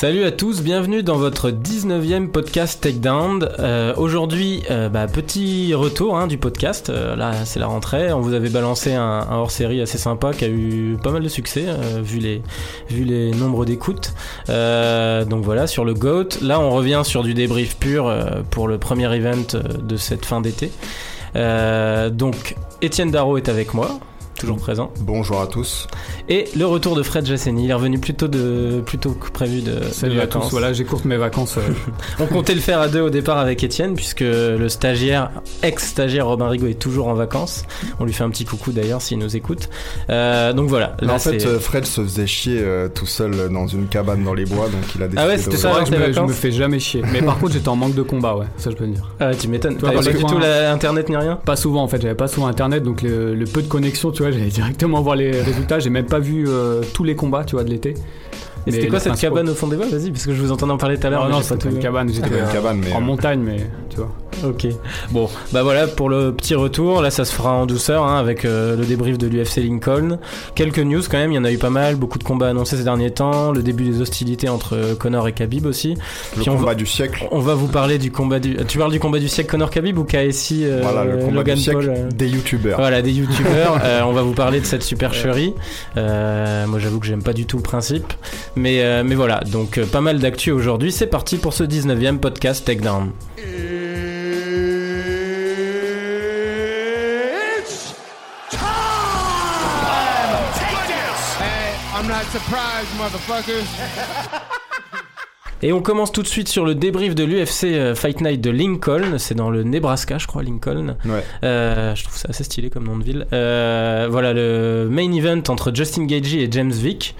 Salut à tous, bienvenue dans votre 19e podcast Takedown. Euh, Aujourd'hui, euh, bah, petit retour hein, du podcast. Euh, là, c'est la rentrée. On vous avait balancé un, hors-série assez sympa qui a eu pas mal de succès euh, vu les vu les nombres d'écoutes. Donc voilà, sur le GOAT. Là, on revient sur du débrief pur pour le premier event de cette fin d'été. Donc, Étienne Darro est avec moi. Toujours présent. Bonjour à tous. Et le retour de Fred Jasseni. Il est revenu plus tôt, de, plus tôt que prévu de, Salut de à tous, voilà, j'écourte mes vacances. euh, On comptait le faire à deux au départ avec Étienne, puisque le stagiaire, ex-stagiaire Robin Rigaud est toujours en vacances. On lui fait un petit coucou d'ailleurs s'il nous écoute. Euh, donc voilà. Là, en fait, euh, Fred se faisait chier euh, tout seul dans une cabane dans les bois, donc il a décidé Ah ouais, de- c'était c'est ça, vrai avec que je me, je me fais jamais chier. Mais par contre, j'étais en manque de combat, ouais, ça je peux le dire. Ah, tu m'étonnes. T'avais pas du tout moi- la internet ni rien? Pas souvent en fait, j'avais pas souvent internet, donc le, le peu de connexion, tu vois, j'allais directement voir les résultats. J'ai même pas vu euh, tous les combats, tu vois, de l'été. Et c'était quoi cette principaux- cabane au fond des bois Vas-y, parce que je vous entendais en parler tout à l'heure. Non, non, pas c'était tout une cabane, j'étais C'était une cabane, mais, en euh, montagne, mais tu vois. Ok. Bon, bah voilà pour le petit retour. Là, ça se fera en douceur hein, avec euh, le débrief de l'UFC Lincoln. Quelques news quand même. Il y en a eu pas mal. Beaucoup de combats annoncés ces derniers temps. Le début des hostilités entre euh, Connor et Khabib aussi. Le Puis on combat va- du siècle. On va vous parler du combat du. Tu parles du combat du siècle Connor Khabib ou KSI euh, voilà, le combat Logan du siècle Paul euh, des youtubeurs. Voilà, des youtubeurs. Euh, on va vous parler de cette supercherie. Euh, moi, j'avoue que j'aime pas du tout le principe. Mais, euh, mais voilà, donc euh, pas mal d'actu aujourd'hui. C'est parti pour ce 19e podcast Takedown. It's time! Hey, I'm not surprised, motherfuckers. Et on commence tout de suite sur le débrief de l'UFC euh, Fight Night de Lincoln. C'est dans le Nebraska, je crois, Lincoln. Ouais. Euh, je trouve ça assez stylé comme nom de ville. Euh, voilà le main event entre Justin Gaethje et James Vick.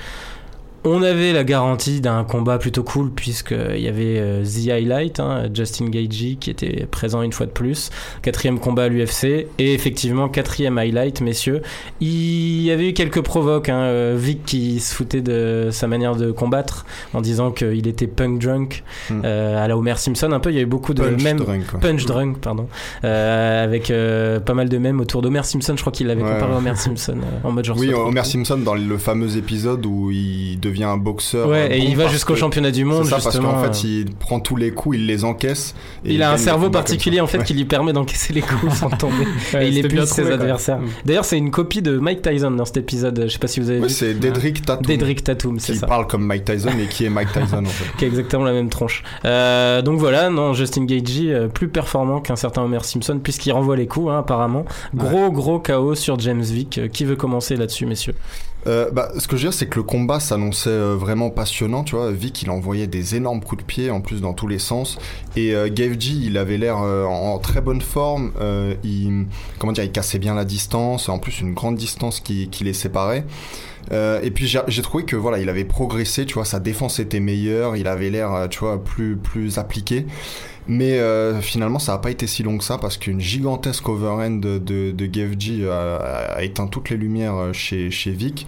On avait la garantie d'un combat plutôt cool puisqu'il y avait euh, The Highlight, hein, Justin Gaethje qui était présent une fois de plus. Quatrième combat à l'UFC et effectivement quatrième highlight, messieurs. Il y avait eu quelques provoques, hein, euh, Vic qui se foutait de sa manière de combattre en disant qu'il était punk drunk Hmm. euh, à la Homer Simpson un peu. Il y avait beaucoup de Punch drunk. Punch Drunk, pardon, euh, avec euh, pas mal de mèmes autour d'Homer Simpson. Je crois qu'il l'avait Ouais, comparé à. Homer Simpson euh, en mode genre. Oui, Homer. Simpson dans le fameux épisode où il devient un boxeur. Ouais, euh, et il va parce jusqu'au championnat du monde ça, parce justement. qu'en euh, fait, il prend tous les coups, il les encaisse. et il a un cerveau particulier en fait Ouais. qui lui permet d'encaisser les coups sans tomber. Ouais, et il épuise ses quoi. adversaires. Mm. D'ailleurs, c'est une copie de Mike Tyson dans cet épisode. Je sais pas si vous avez vu. c'est Dedrick Tatum. Dédrick Tatum, c'est Qui ça. parle comme Mike Tyson et qui est Mike Tyson en fait. qui a exactement la même tronche. Euh, donc voilà, non, Justin euh, plus performant qu'un certain Homer Simpson puisqu'il renvoie les coups, hein, apparemment. Gros gros chaos sur James Vick. Euh, Qui veut commencer là-dessus, messieurs? Euh, bah, ce que je veux dire, c'est que le combat s'annonçait euh, vraiment passionnant, tu vois. Vic, il envoyait des énormes coups de pied, en plus dans tous les sens. Et euh, Gaethje, il avait l'air euh, en, très bonne forme. Euh, il, comment dire, il cassait bien la distance. En plus, une grande distance qui, qui les séparait. Euh, et puis j'ai trouvé que voilà, il avait progressé, tu vois, sa défense était meilleure, il avait l'air, tu vois, plus plus appliqué. Mais euh, finalement, ça n'a pas été si long que ça parce qu'une gigantesque overhand de, de, de a, a éteint toutes les lumières euh, chez, chez Vic.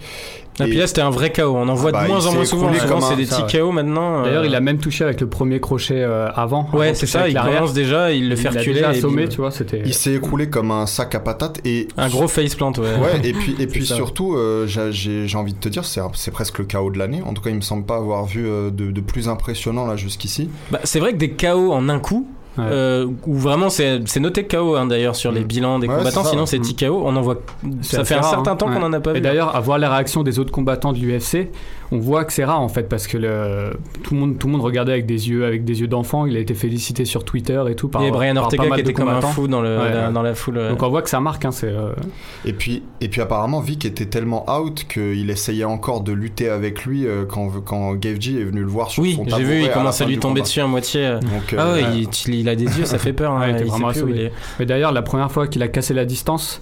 Et, puis là, c'était un vrai KO. On en voit bah, de moins en moins souvent. Souvent, c'est des ça, petits KO maintenant. euh, D'ailleurs, il a même touché avec le premier crochet euh, avant. Ouais, c'est ça. Il commence déjà, il le fait Il a reculer. déjà et assommé, tu vois, c'était. Il s'est écroulé comme un sac à patates et Un gros faceplant, ouais. Ouais, et puis, et puis surtout, euh, j'ai- envie de te dire, c'est c'est presque le chaos de l'année. En tout cas, il me semble pas avoir vu de, de plus impressionnant là jusqu'ici. Bah, c'est vrai que des KO en un coup, Ouais. euh, où vraiment c'est noté KO hein, d'ailleurs sur les Mm. bilans des Ouais, combattants, ça, sinon ouais. c'est 10 KO, on en voit. Ça fait un certain hein. temps qu'on en a pas Et vu. d'ailleurs, à voir les réactions des autres combattants de l'UFC, on voit que c'est rare en fait parce que le... tout, le monde, tout le monde regardait avec des yeux, avec des yeux d'enfant. Il a été félicité sur Twitter et tout par, Et Brian par Ortega qui était comme un fou dans, le, Ouais, la, dans la foule. Donc on voit que ça marque. Hein, c'est, euh, Et puis, et puis apparemment, Vic était tellement out qu'il essayait encore de lutter avec lui euh, quand, quand Gaethje est venu le voir sur oui, son j'ai tabouret vu, il la commence à lui tomber combat. dessus à moitié. Donc, Ah ouais, il, il a des yeux, ça fait peur. hein, Ouais, il vraiment plus où il assommé. est. Mais d'ailleurs, la première fois qu'il a cassé la distance,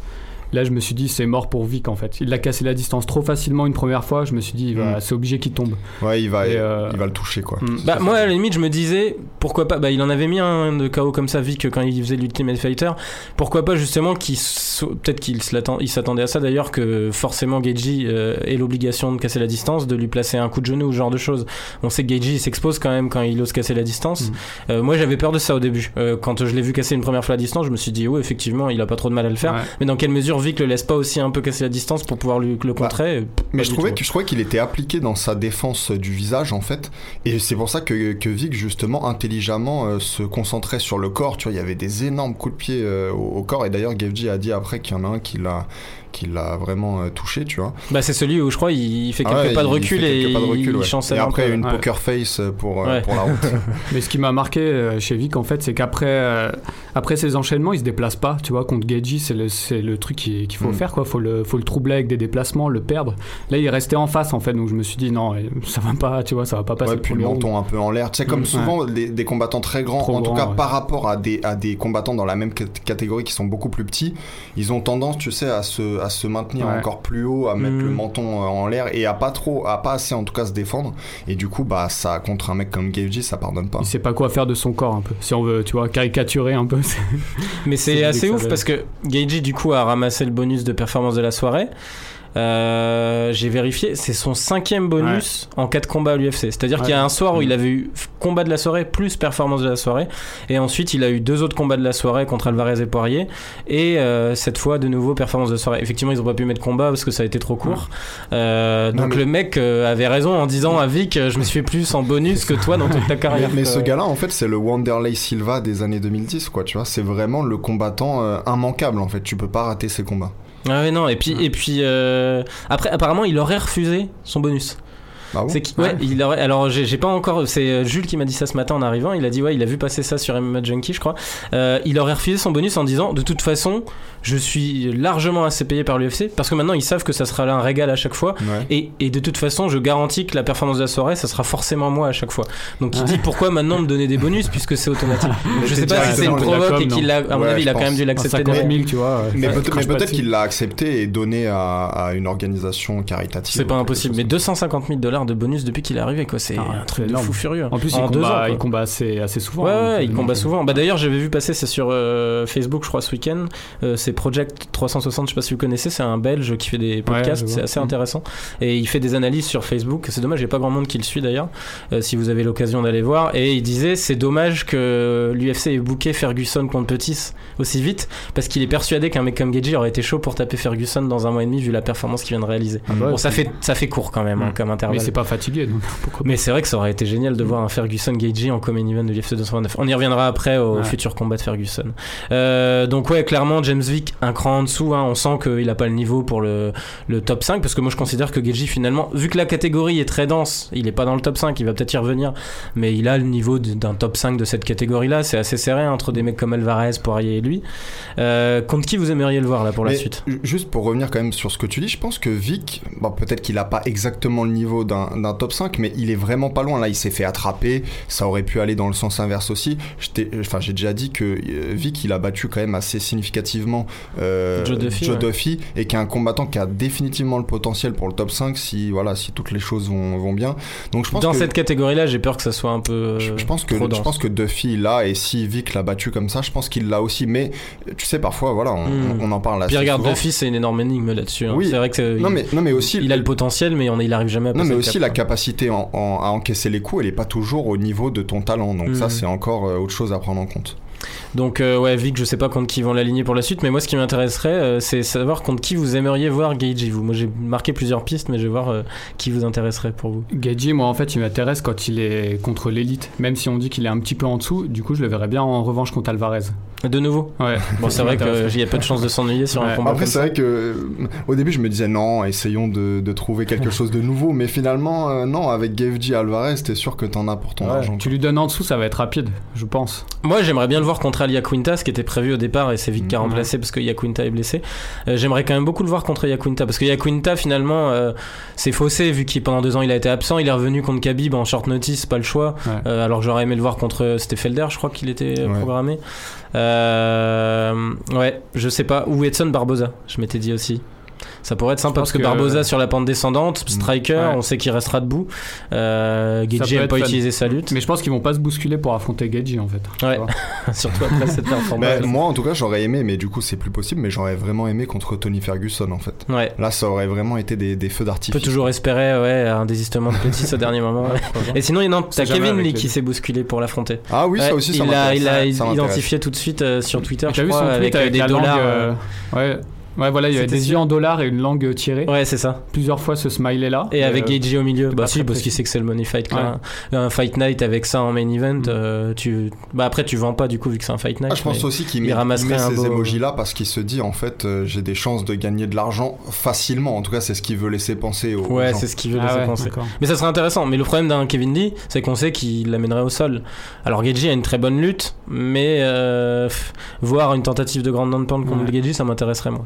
là je me suis dit c'est mort pour Vic en fait. Il a cassé la distance trop facilement une première fois. Je me suis dit il Mm. c'est obligé qu'il tombe. ouais, il va, Et, euh, il va le toucher quoi. Mm. Bah moi à la limite je me disais pourquoi pas bah il en avait mis un de KO comme ça Vic quand il faisait l'Ultimate Fighter pourquoi pas justement qu'il so- peut-être qu'il se l'attend- il s'attendait à ça d'ailleurs que forcément Gaethje euh, ait l'obligation de casser la distance de lui placer un coup de genou ou ce genre de choses on sait que il s'expose quand même quand il ose casser la distance Mm. Euh, moi j'avais peur de ça au début Euh, quand je l'ai vu casser une première fois la distance je me suis dit oui effectivement il a pas trop de mal à le faire Ouais. mais dans quelle mesure sûr, Vic le laisse pas aussi un peu casser la distance pour pouvoir lui, le contrer. Mais Pas je trouvais, que, je trouvais qu'il était appliqué dans sa défense du visage en fait. Et c'est pour ça que, que Vic justement intelligemment euh, se concentrait sur le corps. Tu vois, il y avait des énormes coups de pied euh, au, au corps. Et d'ailleurs, Gavji a dit après qu'il y en a un qui l'a qui l'a vraiment euh, touché, tu vois. Bah, c'est celui où je crois il fait quelques Ah ouais, pas de il recul et quelques il ouais. chancelle Et un après peu. une ouais. poker face pour, euh, Ouais. pour la route. Mais ce qui m'a marqué euh, chez Vic, en fait, c'est qu'après euh, après ces enchaînements, il se déplace pas. Tu vois, contre Geji, c'est le, c'est le truc qui- qu'il faut Mm. faire, quoi. Faut le, faut le troubler avec des déplacements, le perdre. Là, il restait en face, en fait. Donc, je me suis dit, non, ça va pas, tu vois, ça va pas passer Ouais, puis le menton un peu en l'air. Tu sais, comme Mm, souvent les- des combattants très grands, Trop en tout cas ouais. par rapport à des, à des combattants dans la même cat- catégorie qui sont beaucoup plus petits, ils ont tendance, tu sais, à se, à se maintenir Ouais. encore plus haut, à mettre Mm. le menton euh, en l'air et à pas trop, à pas assez en tout cas se défendre. Et du coup, bah, ça, contre un mec comme Gavji, ça pardonne pas. Il sait pas quoi faire de son corps, un peu. Si on veut, tu vois, caricaturer un peu. Mais C'est assez ouf parce que Geiji du coup a ramassé le bonus de performance de la soirée. Euh, J'ai vérifié, c'est son cinquième bonus en 4 combats à l'UFC. C'est-à-dire qu'il y a un soir où il avait eu combat de la soirée plus performance de la soirée, et ensuite il a eu deux autres combats de la soirée contre Alvarez et Poirier, et euh, cette fois de nouveau performance de soirée. Effectivement, ils ont pas pu mettre combat parce que ça a été trop court. Euh, Non, donc mais- le mec avait raison en disant à Vic, je me suis fait plus en bonus que toi dans toute ta carrière. mais ce gars-là, en fait, c'est le Wanderlei Silva des années 2010, quoi, tu vois. C'est vraiment le combattant immanquable, en fait. Tu peux pas rater ses combats. Ah ouais non et puis et puis euh, après apparemment il aurait refusé son bonus. Ah bon C'est qui- ouais, il aurait alors j'ai j'ai pas encore c'est euh, Jules qui m'a dit ça ce matin en arrivant, il a dit ouais, il a vu passer ça sur MMA Junkie je crois. Euh, il aurait refusé son bonus en disant de toute façon, je suis largement assez payé par l'UFC parce que maintenant ils savent que ça sera là un régal à chaque fois Ouais. et, et de toute façon, je garantis que la performance de la soirée, ça sera forcément moi à chaque fois. Donc il Ouais. dit pourquoi maintenant me donner des bonus puisque c'est automatique? je sais pas si c'est une provoque et qu'il a à mon Ouais, avis, il a quand même dû l'accepter 50 derrière. 000, tu vois. ouais. Mais peut-être qu'il l'a accepté et donné à, à une organisation caritative. C'est pas impossible, mais comme 250 000 dollars de bonus depuis qu'il est arrivé, quoi. C'est Ah, un truc de fou furieux. En plus, il, deux combat, ans, quoi. il combat assez, assez souvent. Ouais, hein, il combat souvent. Bah d'ailleurs, j'avais vu passer, c'est sur euh, Facebook, je crois, ce week-end. Euh, c'est Project 360, je sais pas si vous connaissez, c'est un Belge qui fait des podcasts, c'est assez Mhm. intéressant. Et il fait des analyses sur Facebook. C'est dommage, il n'y a pas grand monde qui le suit d'ailleurs, euh, si vous avez l'occasion d'aller voir. Et il disait, c'est dommage que l'UFC ait booké Ferguson contre Pettis aussi vite, parce qu'il est persuadé qu'un mec comme Geji aurait été chaud pour taper Ferguson dans un mois et demi, vu la performance qu'il vient de réaliser. Ah bah, Bon, ça fait, ça fait court quand même, hein, Mhm. comme intervalle. Mais c'est pas fatigué, donc pourquoi Mais c'est vrai que ça aurait été génial de voir un Ferguson Gagey en common event de l'UFC 229. On y reviendra après au Ouais. futur combat de Ferguson. Euh, donc ouais, clairement James Un cran en dessous. hein. on sent qu'il a pas le niveau pour le, le top 5 parce que moi je considère que Gagey finalement, vu que la catégorie est très dense, il est pas dans le top 5. Il va peut-être y revenir, mais il a le niveau d'un top 5 de cette catégorie-là. C'est assez serré entre des mecs comme Alvarez, Poirier et lui. Euh, contre qui vous aimeriez le voir là pour la suite? ju- Juste pour revenir quand même sur ce que tu dis, je pense que Vic, bon, peut-être qu'il a pas exactement le niveau d'un top 5, mais il est vraiment pas loin. Là, il s'est fait attraper. Ça aurait pu aller dans le sens inverse aussi. Enfin, j'ai déjà dit que euh, Vic, il a battu quand même assez significativement euh, Joe Duffy, ouais. Duffy, et qui est un combattant qui a définitivement le potentiel pour le top 5 si, voilà, si toutes les choses vont, vont bien. Donc je pense Dans que cette catégorie-là, j'ai peur que ça soit un peu. je, je pense que trop je pense que Duffy l'a et si Vic l'a battu comme ça, je pense qu'il l'a aussi. Mais tu sais, parfois, voilà, on, Hmm. on en parle assez Puis regarde, souvent. Duffy, c'est une énorme énigme là-dessus. hein. Oui. C'est vrai que Non mais non mais aussi il a le potentiel, mais on, il arrive jamais à non mais aussi cap, la capacité en- en- à encaisser les coups, elle est pas toujours au niveau de ton talent. Donc Mhm. ça c'est encore euh, autre chose à prendre en compte. Donc euh, ouais, Vic, je sais pas contre qui vont l'aligner pour la suite, mais moi ce qui m'intéresserait, euh, c'est savoir contre qui vous aimeriez voir Gagey. Vous, moi j'ai marqué plusieurs pistes, mais je vais voir euh, qui vous intéresserait pour vous. Gaethje, moi en fait, il m'intéresse quand il est contre l'élite. Même si on dit qu'il est un petit peu en dessous, du coup, je le verrais bien en revanche contre Alvarez. De nouveau. Ouais. Bon, c'est vrai qu'il y a peu de chances de s'ennuyer sur un combat. Après c'est vrai que euh, au début je me disais non, essayons de, de trouver quelque chose de nouveau, mais finalement euh, non, avec Gavji Alvarez, t'es sûr que t'en as pour ton Ouais, argent. Tu lui donnes en dessous, ça va être rapide, je pense. Moi, j'aimerais bien le voir contre Ali Quinta, ce qui était prévu au départ, et c'est qui a Mhm. remplacé parce que Yaquinta est blessé. Euh, j'aimerais quand même beaucoup le voir contre Yaquinta, parce que Yaquinta, finalement, euh, c'est faussé, vu qu'il pendant deux ans il a été absent. Il est revenu contre Khabib en short notice, pas le choix. Ouais. Euh, alors que j'aurais aimé le voir contre c'était Felder, je crois qu'il était Ouais. programmé. Euh, ouais, je sais pas. Ou Edson Barboza, je m'étais dit aussi. Ça pourrait être sympa parce que, que- Barboza sur la pente descendante, striker, Ouais. on sait qu'il restera debout. Euh, Ça Gaethje peut aime être pas fun. utiliser sa lutte, Mais je pense qu'ils vont pas se bousculer pour affronter Gaethje en fait. Ouais. surtout après cette performance. Bah, moi en tout cas j'aurais aimé, mais du coup c'est plus possible, mais j'aurais vraiment aimé contre Tony Ferguson en fait. Ouais. Là ça aurait vraiment été des, des feux On d'artifice. peut toujours espérer ouais, un désistement de Petit au dernier moment. ouais. Et sinon, il y en a- sait t'as Kevin Lee les- qui s'est bousculé pour l'affronter. Ah oui, ça aussi ça il a, il a Ça identifié tout de suite euh, sur Twitter, T'as je vu crois, son tweet avec, avec, euh, des la dollars. langue, euh, euh, Ouais. Ouais, voilà, il y avait des sûr. yeux en dollars et une langue tirée. Ouais, c'est ça. Plusieurs fois ce smiley là. Et avec euh, Geiji au milieu. Bah si, parce qu'il sait que c'est le money fight. là. Un fight night avec ça en main event, Mm. euh, tu. Bah après, tu vends pas du coup vu que c'est un fight night. Ah, je pense aussi qu'il il met, met ces beau- emojis là parce qu'il se dit en fait euh, j'ai des chances de gagner de l'argent facilement. En tout cas, c'est ce qu'il veut laisser penser aux Ouais, c'est ce qu'il veut Ah laisser ouais, penser. Mais ça serait intéressant. Mais le problème d'un Kevin Lee, c'est qu'on sait qu'il l'amènerait au sol. Alors Geiji a une très bonne lutte, mais euh, voir une tentative de grande pound contre Ouais. Geiji, ça m'intéresserait moi.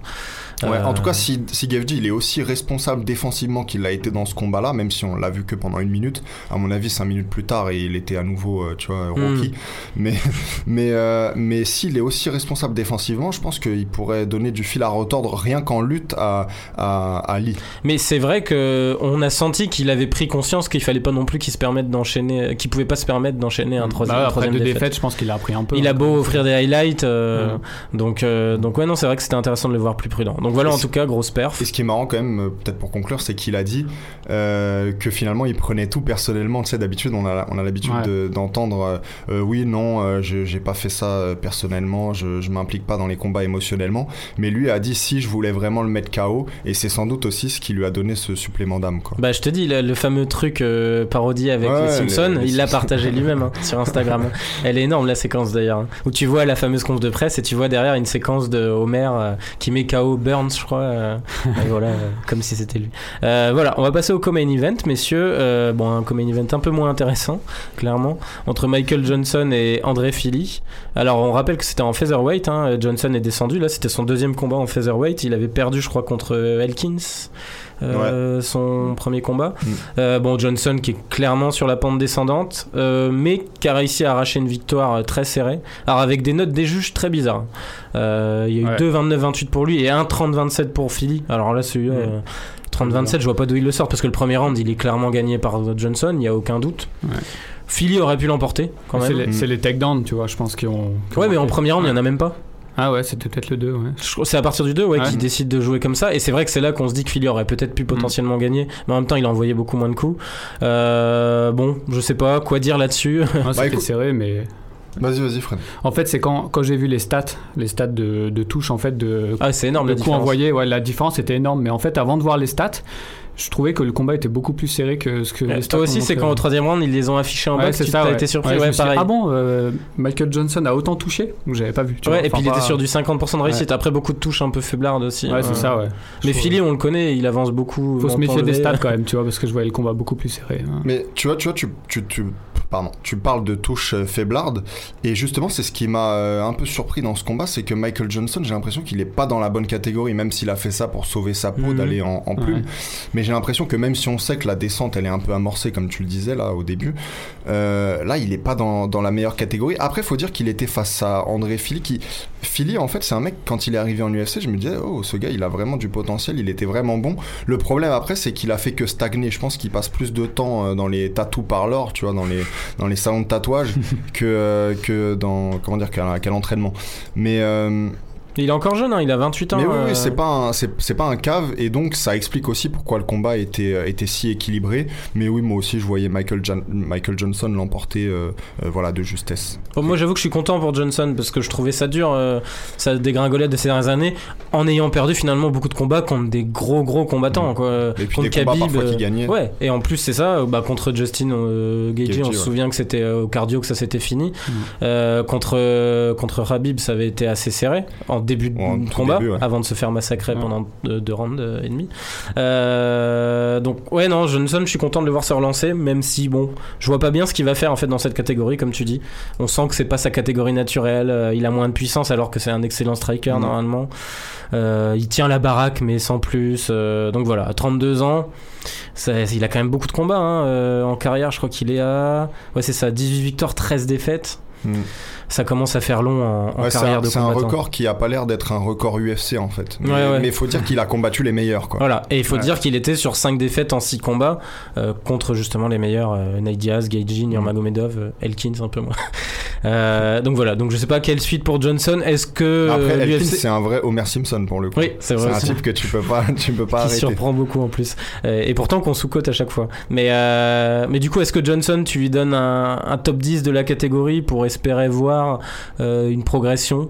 Ouais, Euh, En tout cas, si, si Gavji il est aussi responsable défensivement qu'il l'a été dans ce combat-là, même si on l'a vu que pendant une minute, à mon avis, cinq minutes plus tard, et il était à nouveau, euh, tu vois, rookie. Mm. Mais, mais, euh, mais s'il est aussi responsable défensivement, je pense qu'il pourrait donner du fil à retordre rien qu'en lutte à, à, à Lee. Mais c'est vrai que on a senti qu'il avait pris conscience qu'il fallait pas non plus qu'il se permette d'enchaîner, qu'il pouvait pas se permettre d'enchaîner un troisième, Bah troisième deux défaite. je pense qu'il a appris un peu. Il a hein. beau offrir des highlights, euh, Ouais. donc euh, donc ouais non c'est vrai que c'était intéressant de le voir plus prudent. Donc voilà en tout cas grosse perf. Et ce qui est marrant quand même, euh, peut-être pour conclure, c'est qu'il a dit euh, que finalement il prenait tout personnellement. Tu sais, d'habitude on a, on a l'habitude Ouais. d'entendre euh, euh, oui, non, euh, j'ai pas fait ça euh, personnellement, je, je m'implique pas dans les combats émotionnellement. Mais lui a dit si je voulais vraiment le mettre KO, et c'est sans doute aussi ce qui lui a donné ce supplément d'âme. quoi. Bah je te dis le, le fameux truc euh, parodie avec Ouais, les Simpsons, les il l'a partagé lui-même hein, sur Instagram. Elle est énorme la séquence d'ailleurs, hein, où tu vois la fameuse conf de presse et tu vois derrière une séquence de Homer euh, qui met KO Burns je crois, euh, voilà euh, comme si c'était lui. Euh, voilà, on va passer au co-main event messieurs. Euh, bon un co-main event un peu moins intéressant clairement entre Michael Johnson et André Philly. Alors on rappelle que c'était en featherweight, hein, Johnson est descendu là, c'était son deuxième combat en featherweight, il avait perdu je crois contre Elkins. Euh, son premier combat. Mm. Euh, bon, Johnson qui est clairement sur la pente descendante, euh, mais qui a réussi à arracher une victoire très serrée. Alors avec des notes des juges très bizarres. Euh, il y a eu Ouais. 2 29-28 pour lui et un 30-27 pour Philly. Alors là, celui-là, Mm. euh, 30-27, je vois pas d'où il le sort parce que le premier round, il est clairement gagné par Johnson, il y a aucun doute. Ouais. Philly aurait pu l'emporter quand C'est même. les, c'est les takedowns, tu vois, je pense, qui ont. qui Ouais, ont mais en premier round, il y en a même pas. Ah ouais, c'était peut-être le 2, ouais. C'est à partir du 2 ouais, Ouais. qu'il décide de jouer comme ça. Et c'est vrai que c'est là qu'on se dit que Philly aurait peut-être pu potentiellement gagner. Mais en même temps, il a envoyé beaucoup moins de coups. Euh, bon, je sais pas quoi dire là-dessus. Ouais, c'était serré, mais. Vas-y, vas-y, Fred. En fait, c'est quand, quand j'ai vu les stats, les stats de, de touche, en fait, de, ah, c'est énorme de la coups différence. envoyés, ouais, la différence était énorme. Mais en fait, avant de voir les stats, je trouvais que le combat était beaucoup plus serré que ce que Ouais, les stats toi aussi, c'est quand au troisième round, ils les ont affichés en bas Ouais, que c'est tu ça, t'as ouais. été surpris. Ouais, dit, pareil. ah bon, euh, Michael Johnson a autant touché Donc j'avais pas vu. Tu Ouais, vois. et puis il était sur du 50% de réussite. Après, beaucoup de touches un peu faiblardes aussi. Ouais, c'est ça, ouais. Mais Philly, on le connaît, il avance beaucoup. Faut se méfier des stats quand même, tu vois, parce que je voyais le combat beaucoup plus serré. hein. Mais tu vois, tu vois, tu, tu, tu, pardon, tu parles de touches euh, faiblardes, et justement, c'est ce qui m'a euh, un peu surpris dans ce combat, c'est que Michael Johnson, j'ai l'impression qu'il est pas dans la bonne catégorie, même s'il a fait ça pour sauver sa peau, Mhm. d'aller en, en plume. Ouais. Mais j'ai l'impression que même si on sait que la descente, elle est un peu amorcée, comme tu le disais là au début, euh, là, il est pas dans, dans la meilleure catégorie. Après, faut dire qu'il était face à André Philly, qui, Philly, en fait, c'est un mec, quand il est arrivé en UFC, je me disais, oh, ce gars, il a vraiment du potentiel, il était vraiment bon. Le problème après, c'est qu'il a fait que stagner. Je pense qu'il passe plus de temps dans les tattoo parlors, tu vois, dans les, dans les salons de tatouage, que, euh, que dans, comment dire, qu'à l'entraînement. Mais, euh, Il est encore jeune, hein, il a 28 ans. mais oui, oui, euh, c'est pas c'est, pas un cave et donc ça explique aussi pourquoi le combat était, euh, était si équilibré. Mais oui, moi aussi je voyais Michael, Jan- Michael Johnson l'emporter, euh, euh, voilà, de justesse. Bon, moi j'avoue que je suis content pour Johnson parce que je trouvais ça dur, sa dégringolade de ces dernières années, en ayant perdu finalement beaucoup de combats contre des gros gros combattants. Quoi. Et puis contre des combats parfois euh, qui gagnaient. Ouais, et en plus c'est ça, bah, contre Justin Gaethje, on se souvient que c'était au cardio que ça s'était fini. Euh, contre, contre Habib, ça avait été assez serré en début de combat, début, ouais. avant de se faire massacrer Ouais. pendant deux, deux rounds euh, et demi. Euh, donc ouais non, Johnson, je suis content de le voir se relancer, même si bon, je vois pas bien ce qu'il va faire en fait dans cette catégorie, comme tu dis. On sent que c'est pas sa catégorie naturelle. euh, il a moins de puissance alors que c'est un excellent striker normalement. Euh, il tient la baraque mais sans plus. euh, donc voilà, à 32 ans, ça- il a quand même beaucoup de combats hein, euh, en carrière. Je crois qu'il est à ouais c'est ça, 18 victoires, 13 défaites. Mm. Ça commence à faire long en, en Ouais, c'est carrière un, de c'est un combattant. record qui a pas l'air d'être un record UFC en fait. Mais, Ouais, ouais. mais faut dire qu'il a combattu les meilleurs quoi. Voilà, et il faut dire qu'il était sur 5 défaites en 6 combats euh, contre justement les meilleurs euh, Nate Diaz, Nurmagomedov, euh, Elkins un peu moins. Euh, donc voilà, donc je sais pas quelle suite pour Johnson. Est-ce que Après, euh, Elkins, l'UFC c'est un vrai Homer Simpson pour le coup. Oui, c'est vrai. C'est un type que tu peux pas, tu peux pas qui arrêter. surprend beaucoup en plus. Euh, et pourtant qu'on sous-cote à chaque fois. Mais, euh, mais du coup, est-ce que Johnson, tu lui donnes un, un top 10 de la catégorie pour espérer voir euh, une progression?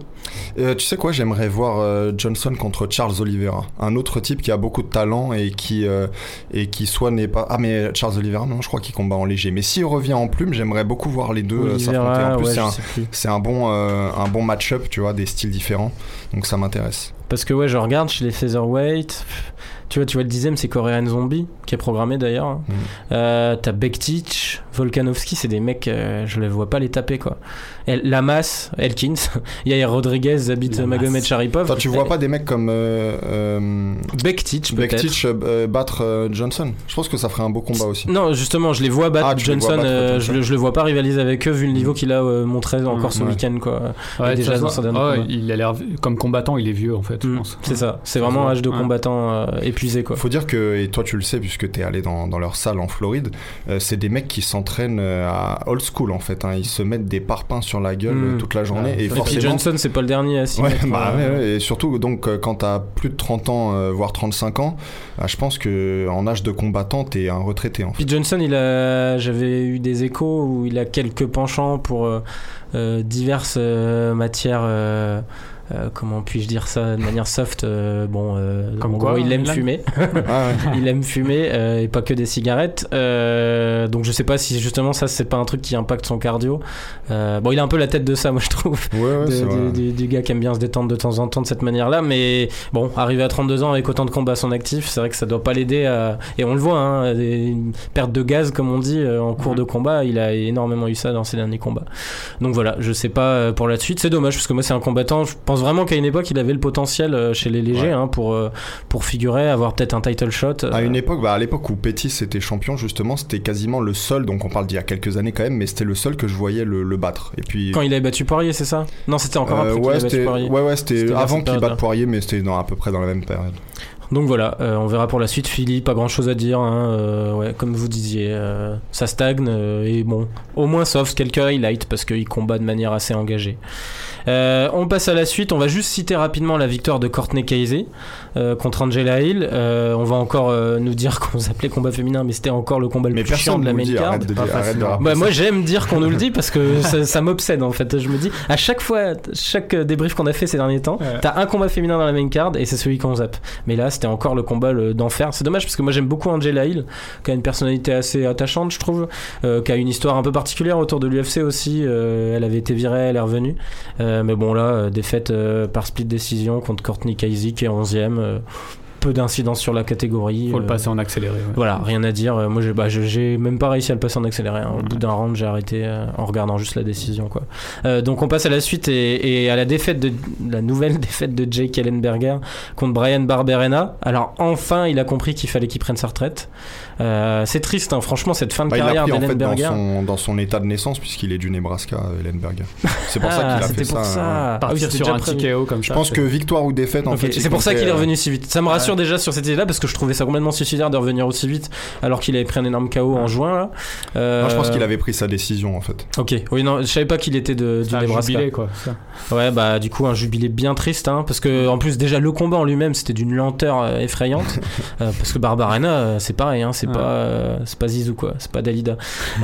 Euh, tu sais quoi, j'aimerais voir euh, Johnson contre Charles Oliveira, un autre type qui a beaucoup de talent et qui euh, et qui soit n'est pas ah mais Charles Oliveira non, je crois qu'il combat en léger. Mais s'il revient en plume, j'aimerais beaucoup voir les deux s'affronter. En plus, ouais, c'est un, bon un bon match-up, tu vois, des styles différents. Donc ça m'intéresse. Parce que ouais, je regarde chez les featherweight. Tu vois, tu vois le dixième, c'est Korean Zombie, qui est programmé d'ailleurs. hein. Mm. Euh, T'as Bektic, Volkanovski, c'est des mecs, euh, je les vois pas les taper quoi. El Lamas, Elkins, Yair Rodriguez, Zabit. Magomed Sharipov. Attends, tu vois pas des mecs comme euh, euh, Bektic peut-être. Bektic euh, battre euh, Johnson Je pense que ça ferait un beau combat aussi. Non, justement, je les vois battre Ah, vois Johnson. battre euh, je, le, je le vois pas rivaliser avec eux vu le niveau qu'il a euh, montré encore ce ouais. week-end quoi. Ouais, déjà ça se dans voit. son dernier Ouais, combat. il a l'air comme combattant, il est vieux en fait, je Mm, pense. C'est ça, c'est vraiment voit. âge de Ouais. combattant euh, épuisé quoi. Faut dire que, et toi tu le sais puisque t'es allé dans, dans leur salle en Floride, euh, c'est des mecs qui s'entraînent euh, à old school en fait. hein. Ils se mettent des parpaings sur la gueule Mm. euh, toute la journée Ouais, et Et puis. Johnson, c'est pas le dernier à s'y Ouais, bah, euh, ouais, et surtout donc quand t'as plus de 30 ans, voire 35 ans, euh, je pense que en âge de combattant, t'es un retraité en fait. Puis Johnson, il a, j'avais eu des échos où il a quelques penchants pour euh, diverses euh, matières. euh, euh, comment puis-je dire ça de manière soft euh, Bon, euh, Comme en quoi, gros, il aime fumer. Ah ouais. il aime fumer euh, et pas que des cigarettes. Euh, donc je sais pas si justement ça c'est pas un truc qui impacte son cardio. Euh, bon, il a un peu la tête de ça, moi je trouve. Ouais, de- du, du- du gars qui aime bien se détendre de temps en temps de cette manière-là. Mais bon, arrivé à 32 ans avec autant de combats à son actif, c'est vrai que ça doit pas l'aider à. Et on le voit, hein, des- une perte de gaz, comme on dit, en cours Mhm. de combat. Il a énormément eu ça dans ses derniers combats. Donc voilà, je sais pas pour la suite. C'est dommage parce que moi, c'est un combattant. Je pense vraiment qu'à une époque, il avait le potentiel euh, chez les légers Ouais. hein, pour, euh, pour figurer, avoir peut-être un title shot. À euh, une époque, bah, à l'époque où Pettis était champion, justement, c'était quasiment le seul, donc on parle d'il y a quelques années quand même, mais c'était le seul que je voyais le, le battre. Et puis. Quand il avait battu Poirier, c'est ça? Non, c'était encore après qu'il ouais, avait battu Poirier. ouais, ouais, c'était avant qu'il batte période-là. Poirier, mais c'était dans, à peu près dans la même période. Donc voilà, euh, on verra pour la suite. Philly, pas grand chose à dire. hein, euh, ouais, comme vous disiez, euh, ça stagne. et bon, au moins soft, quelques highlights parce qu'il combat de manière assez engagée. Euh, on passe à la suite. On va juste citer rapidement la victoire de Courtney Casey euh, contre Angela Hill. Euh, on va encore euh, nous dire qu'on s'appelait combat féminin, mais c'était encore le combat le Mais plus chiant de la main dit, card. de, dire- Bah, moi j'aime dire qu'on nous le dit parce que ça, ça m'obsède en fait. Je me dis à chaque fois, chaque débrief qu'on a fait ces derniers temps, Ouais. t'as un combat féminin dans la main card et c'est celui qu'on zappe. Mais là c'était encore le combat d'enfer. C'est dommage parce que moi j'aime beaucoup Angela Hill, qui a une personnalité assez attachante je trouve, euh, qui a une histoire un peu particulière autour de l'UFC aussi. Euh, elle avait été virée, elle est revenue. Euh, mais bon là, euh, défaite euh, par split décision contre Courtney Casey qui est 11ème. euh, peu d'incidence sur la catégorie. Faut le euh, passer en accéléré. ouais. voilà, rien à dire. Euh, Moi, j'ai bah, même pas réussi à le passer en accéléré. hein. Au bout d'un round, j'ai arrêté euh, en regardant juste la décision. Quoi. Euh, donc, on passe à la suite et, et à la défaite de la nouvelle défaite de Jake Ellenberger contre Brian Barberena. Alors, enfin, il a compris qu'il fallait qu'il prenne sa retraite. Euh, c'est triste, hein. franchement, cette fin de Bah, carrière pris en fait dans d'Ellenberger. son, dans son état de naissance, puisqu'il est du Nebraska, euh, Ellenberger. C'est pour ça Ah, qu'il a c'était fait pour ça. ça. hein. Ah oui, sur un prévu. TKO comme Je ça. pense c'est- que victoire ou défaite, en fait. C'est pour ça qu'il est euh, revenu si vite. Ça me rassure déjà sur cette idée-là parce que je trouvais ça complètement suicidaire de revenir aussi vite alors qu'il avait pris un énorme KO en juin. Là. non, je pense Euh, qu'il avait pris sa décision, en fait. Ok, oui, non, je savais pas qu'il était de, du un Nebraska. jubilé, quoi. ça. Ouais, bah du coup un jubilé bien triste, hein, parce que en plus déjà le combat en lui-même c'était d'une lenteur euh, effrayante, Euh, parce que Barbarena euh, c'est pareil, hein, c'est Ouais. pas euh, c'est pas Zizou quoi, c'est pas Dalida,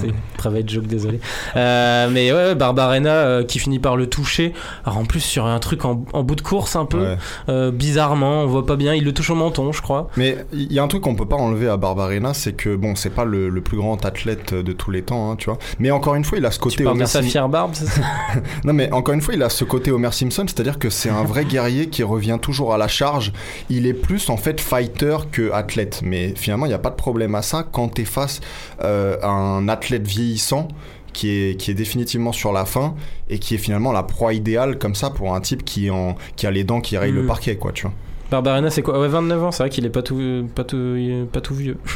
c'est private joke désolé. Euh, mais ouais, Barbarena euh, qui finit par le toucher, alors en plus sur un truc en, en bout de course un peu, Ouais. bizarrement, on voit pas bien, il le touche au menton je crois. Mais il y a un truc qu'on peut pas enlever à Barbarena, c'est que bon, c'est pas le, le plus grand athlète de tous les temps, hein, tu vois. Mais encore une fois, il a ce Tu côté parles de Homer fière barbe, c'est ça Non, mais encore une fois, il a ce côté Homer Simpson, c'est-à-dire que c'est un vrai guerrier qui revient toujours à la charge. Il est plus en fait fighter que athlète. Mais finalement, il n'y a pas de problème à ça quand t'es face euh, à un athlète vieillissant. Qui est, qui est définitivement sur la fin et qui est finalement la proie idéale comme ça pour un type qui, en, qui a les dents qui rayent le Mm. parquet quoi tu vois. Barbarena, c'est quoi? Ouais, 29 ans, c'est vrai qu'il est pas tout, pas tout, pas tout vieux.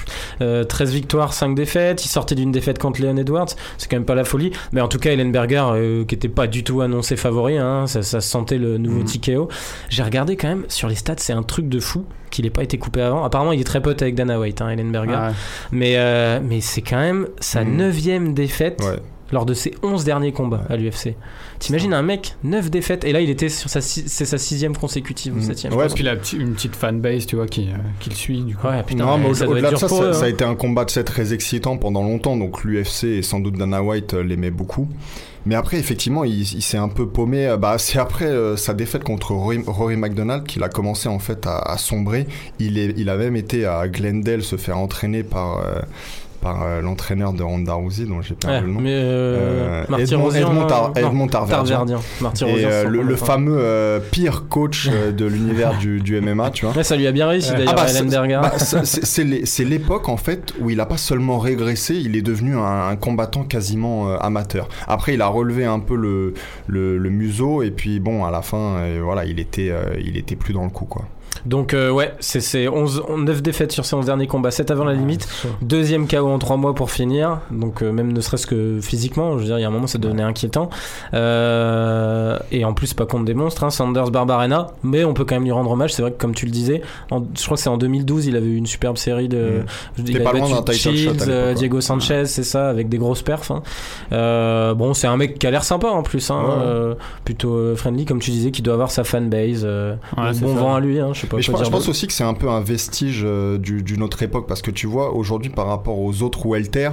Euh, 13 victoires, 5 défaites. Il sortait d'une défaite contre Leon Edwards. C'est quand même pas la folie. Mais en tout cas, Ellenberger, euh, qui était pas du tout annoncé favori, hein, ça, ça se sentait le nouveau Mhm. TKO. J'ai regardé quand même sur les stats, c'est un truc de fou qu'il ait pas été coupé avant. Apparemment, il est très pote avec Dana White, hein, Ellenberger. Ouais. Mais, euh, mais c'est quand même sa Mhm. neuvième défaite Ouais. lors de ses 11 derniers combats à l'UFC. T'imagines un mec 9 défaites et là il était sur sa c'est sa sixième consécutive ou Mhm. septième. Ouais, Parce qu'il a une petite fanbase, tu vois, qui, euh, qui le suit, du coup. Ouais, putain, non, mais ça au-delà de ça, pour ça, eux, ça a hein. été un combat de set très excitant pendant longtemps, donc l'UFC et sans doute Dana White euh, l'aimaient beaucoup. Mais après, effectivement, il, il s'est un peu paumé. euh, Bah, c'est après euh, sa défaite contre Rory, Rory McDonald qu'il a commencé en fait à, à sombrer. Il, est, il a même été à Glendale se faire entraîner par, euh, par euh, l'entraîneur de Ronda Rousey, dont j'ai perdu Ouais, le nom. mais euh, Euh, Edmond, Edmond, Tar- Edmond Et euh, le, fameux euh, pire coach de l'univers du, du MMA, tu vois. Ouais, ça lui a bien réussi d'ailleurs, Ah bah, c'est- bah, c'est- c'est c'est l'é- c'est l'époque en fait où il a pas seulement régressé, il est devenu un, un combattant quasiment amateur. Après, il a relevé un peu le, le, le museau et puis bon, à la fin, voilà, il était, il était plus dans le coup quoi. Donc euh, ouais, c'est c'est 11 9 défaites sur ses 11 derniers combats, 7 avant la limite. Deuxième KO en 3 mois pour finir. Donc euh, même ne serait-ce que physiquement, je veux dire, il y a un moment ça devenait inquiétant. Euh, et en plus pas contre des monstres, hein, Sanders Barbarena. Mais on peut quand même lui rendre hommage. C'est vrai que comme tu le disais, en- je crois que c'est en 2012, il avait eu une superbe série de... Mm. Il pas loin battu shot Shields, euh, quoi. Diego Sanchez, c'est ça, avec des grosses perfs. hein. Bon, c'est un mec qui a l'air sympa en plus, hein, Ouais, plutôt friendly, comme tu disais, qui doit avoir sa fanbase. Ouais, bon ça. vent à lui, hein, je sais pas Mais je, pense- je dire pense d'autre. aussi que c'est un peu un vestige euh, du- d'une autre époque parce que tu vois aujourd'hui par rapport aux autres welter,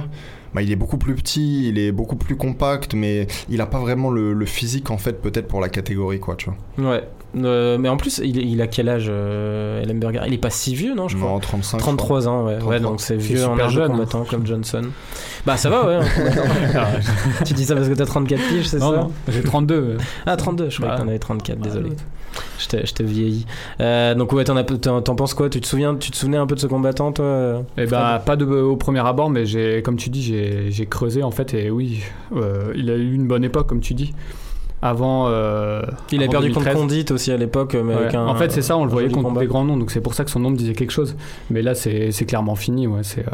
bah, il est beaucoup plus petit, il est beaucoup plus compact, mais il a pas vraiment le, le physique en fait peut-être pour la catégorie quoi, tu vois. Ouais. Euh, mais en plus, il, il a quel âge, euh, Ellenberger Il est pas si vieux, non, je crois? Non, 35. 33 ans, ouais. 33. Ouais, donc c'est vieux âge de jeune, hein. combattant comme Johnson. Bah ça va, ouais. combattant. tu dis ça parce que t'as 34 piges, c'est ça? non, j'ai 32. Ah, 32, je croyais Bah. que t'en avais 34, désolé. Je t'ai- je t'ai vieilli. Euh, donc ouais, t'en, as- t'en, t'en penses quoi? Tu te, souviens, tu te souvenais un peu de ce combattant, toi euh, Eh ben, pas de, au premier abord, mais j'ai, comme tu dis, j'ai, j'ai creusé en fait, et oui, euh, il a eu une bonne époque, comme tu dis. Avant. euh, Il a avant perdu contre 2013. Condit aussi à l'époque, mais Ouais. avec un. en fait, c'est ça, on le voyait contre combat. des grands noms, donc c'est pour ça que son nom me disait quelque chose. Mais là, c'est, c'est clairement fini, ouais. C'est,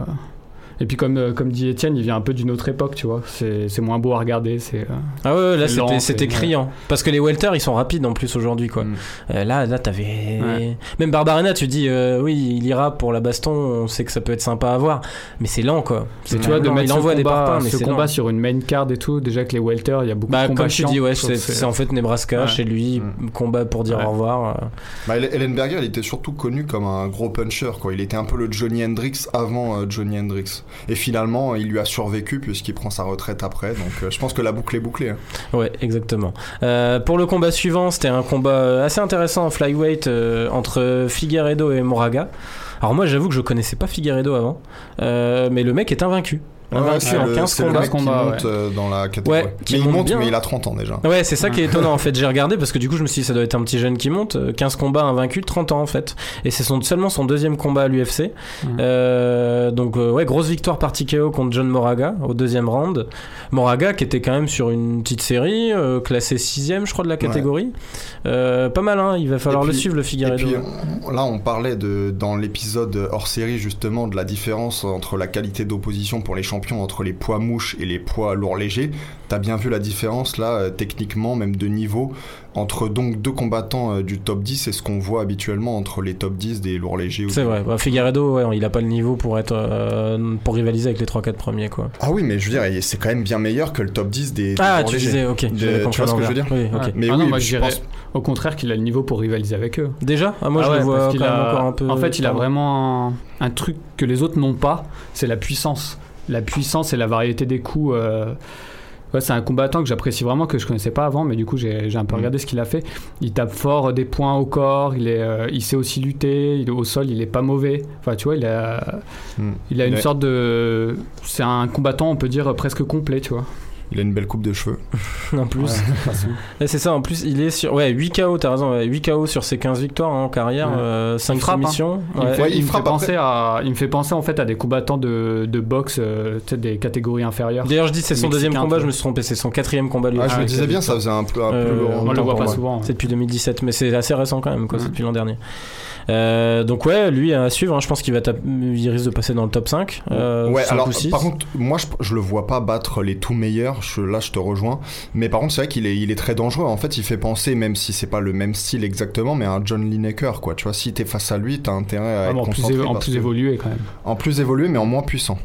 Et puis, comme, euh, comme dit Étienne, il vient un peu d'une autre époque, tu vois. C'est, c'est moins beau à regarder. C'est, euh, Ah ouais, là c'était, criant. Parce que les welter ils sont rapides en plus aujourd'hui quoi. Mm. Euh, là, là t'avais. Ouais. Même Barbarena, tu dis euh, oui, il ira pour la baston, on sait que ça peut être sympa à voir, mais c'est lent quoi. C'est tu vois, de mettre il ce envoie des parpaings, mais ce c'est combat lent. sur une main card et tout, déjà que les welter, il y a beaucoup Bah, de combats comme tu dis, ouais, c'est, en fait Nebraska Ouais. chez lui, Mm. combat pour dire Ouais. au revoir. Bah, Ellenberger, il était surtout connu comme un gros puncher, quoi. Il était un peu le Johnny Hendrix avant Johnny Hendrix. Et finalement, il lui a survécu puisqu'il prend sa retraite après. Donc, euh, je pense que la boucle est bouclée. hein. Ouais, exactement. Euh, pour le combat suivant, c'était un combat euh, assez intéressant en flyweight entre Figueredo et Moraga. Alors moi, j'avoue que je connaissais pas Figueredo avant, mais le mec est invaincu. C'est en le- 15 c'est le combats. mec qui combats, monte euh, dans la catégorie. Ouais, qui mais il monte monte, bien, mais il a 30 ans déjà. Ouais, c'est ça qui est étonnant en fait. J'ai regardé parce que du coup, je me suis dit, ça doit être un petit jeune qui monte. Euh, 15 combats invaincu, 30 ans en fait. Et c'est son, seulement son deuxième combat à l'UFC. Euh, donc, euh, ouais, grosse victoire par TKO contre John Moraga au deuxième round. Moraga qui était quand même sur une petite série, euh, classé 6ème, je crois, de la catégorie. Euh, pas mal, hein. Il va falloir Et le puis- suivre, le Et Figueredo. puis on- là, on parlait de, dans l'épisode hors série justement de la différence entre la qualité d'opposition pour les champions entre les poids mouches et les poids lourds légers. T'as bien vu la différence là, euh, techniquement, même de niveau, entre donc deux combattants euh, du top 10 et ce qu'on voit habituellement entre les top 10 des lourds légers. C'est vrai. Bah, Figueredo, ouais, il a pas le niveau pour être euh, pour rivaliser avec les 3-4 premiers, quoi. Ah oui, mais je veux dire, c'est quand même bien meilleur que le top 10 des, des Ah, lourds tu légers. disais, ok. De- j'avais tu vois ce que je veux dire. Oui, ok. Mais Ah oui, non, moi, je pense- au contraire qu'il a le niveau pour rivaliser avec eux. Déjà Ah, Moi, Ah je ouais, le vois parce quand qu'il même a- encore un peu. En fait, il a vraiment un, un truc que les autres n'ont pas, c'est la puissance. La puissance et la variété des coups. euh, Ouais, c'est un combattant que j'apprécie vraiment, que je connaissais pas avant, mais du coup j'ai un peu Mm. regardé ce qu'il a fait. Il tape fort des points au corps, il, est, euh, il sait aussi lutter, il est au sol, il est pas mauvais. Enfin, tu vois, il a, il a une Ouais. sorte de. C'est un combattant, on peut dire, presque complet, tu vois. Il a une belle coupe de cheveux. en plus. Et c'est ça, en plus, il est sur. Ouais, 8 KO, t'as raison, ouais, 8 KO sur ses 15 victoires hein, en carrière, Ouais. 5 Il frappe, hein. soumissions. Il, me Ouais. fait, Ouais, il il me fait frappe penser à, il me fait penser en fait à des combattants de, de boxe, euh, des catégories inférieures. D'ailleurs, je dis c'est son Mexicain, deuxième combat, je me suis trompé, c'est son quatrième combat lui. Ah, je Ah, me disais bien, ça faisait un peu, un peu Euh, on le voit pas moi. souvent. C'est depuis 2017, mais c'est assez récent quand même, quoi, c'est depuis l'an dernier. Euh, donc ouais, lui à suivre, hein, je pense qu'il va il risque de passer dans le top 5. Euh, ouais, 5 alors ou 6. par contre, moi je, je le vois pas battre les tout meilleurs, je- là je te rejoins. Mais par contre, c'est vrai qu'il est, il est très dangereux. En fait, il fait penser, même si c'est pas le même style exactement, mais à un John Lineker, quoi. Tu vois, si t'es face à lui, t'as intérêt à Ah, être en plus, concentré évo- en plus que- évolué quand même. en plus évolué, mais en moins puissant.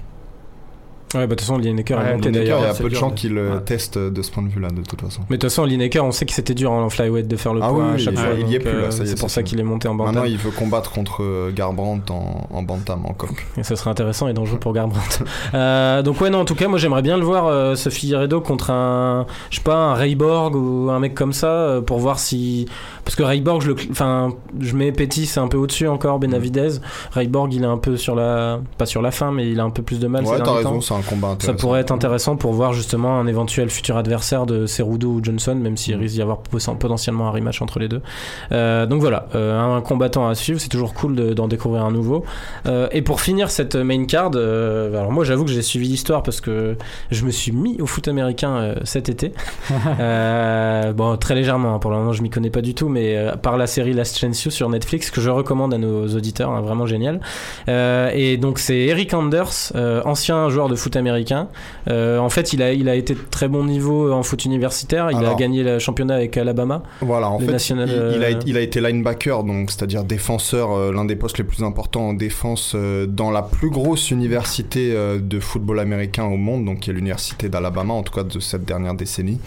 Ouais, bah de toute façon, Lineker Ouais, est monté Lineker, il y d'ailleurs. a peu de gens qui le Ouais. testent de ce point de vue-là, de toute façon. Mais de toute façon, Lineker, on sait que c'était dur en flyweight de faire le Ah poids oui, à chaque il- fois. il y est plus, là, euh, ça y est, C'est pour ça qu'il est monté en bantam. Maintenant, il veut combattre contre euh, Garbrandt en, en bantam, en coq. Et ça serait intéressant et dangereux pour Garbrandt. euh, donc ouais, non, en tout cas, moi j'aimerais bien le voir, euh, ce Figueredo contre un, je sais pas, un Rayborg ou un mec comme ça, euh, pour voir si... Parce que Rayborg, je le... Enfin, je mets Petit, c'est un peu au-dessus encore, Benavidez. Rayborg, il est un peu sur la... Pas sur la fin, mais il a un peu plus de mal Ouais, t'as raison, temps. Un combat Ça pourrait être intéressant pour voir justement un éventuel futur adversaire de Cerudo ou Johnson, même s'il Mm. risque d'y avoir potentiellement un rematch entre les deux. Euh, donc voilà, euh, un combattant à suivre, c'est toujours cool de- d'en découvrir un nouveau. Euh, et pour finir cette main card, euh, alors moi j'avoue que j'ai suivi l'histoire parce que je me suis mis au foot américain cet été. Bon, très légèrement, hein, pour le moment je m'y connais pas du tout, mais par la série Last Chance You sur Netflix que je recommande à nos auditeurs, hein, vraiment génial. Et donc c'est Eric Anders, ancien joueur de foot américain. Euh, en fait, il a, il a été de très bon niveau en foot universitaire. Il a gagné le championnat avec Alabama. Voilà, en fait, national, il, il a, euh, il a été linebacker, donc c'est-à-dire défenseur, euh, l'un des postes les plus importants en défense dans la plus grosse université de football américain au monde, donc qui est l'université d'Alabama, en tout cas de cette dernière décennie.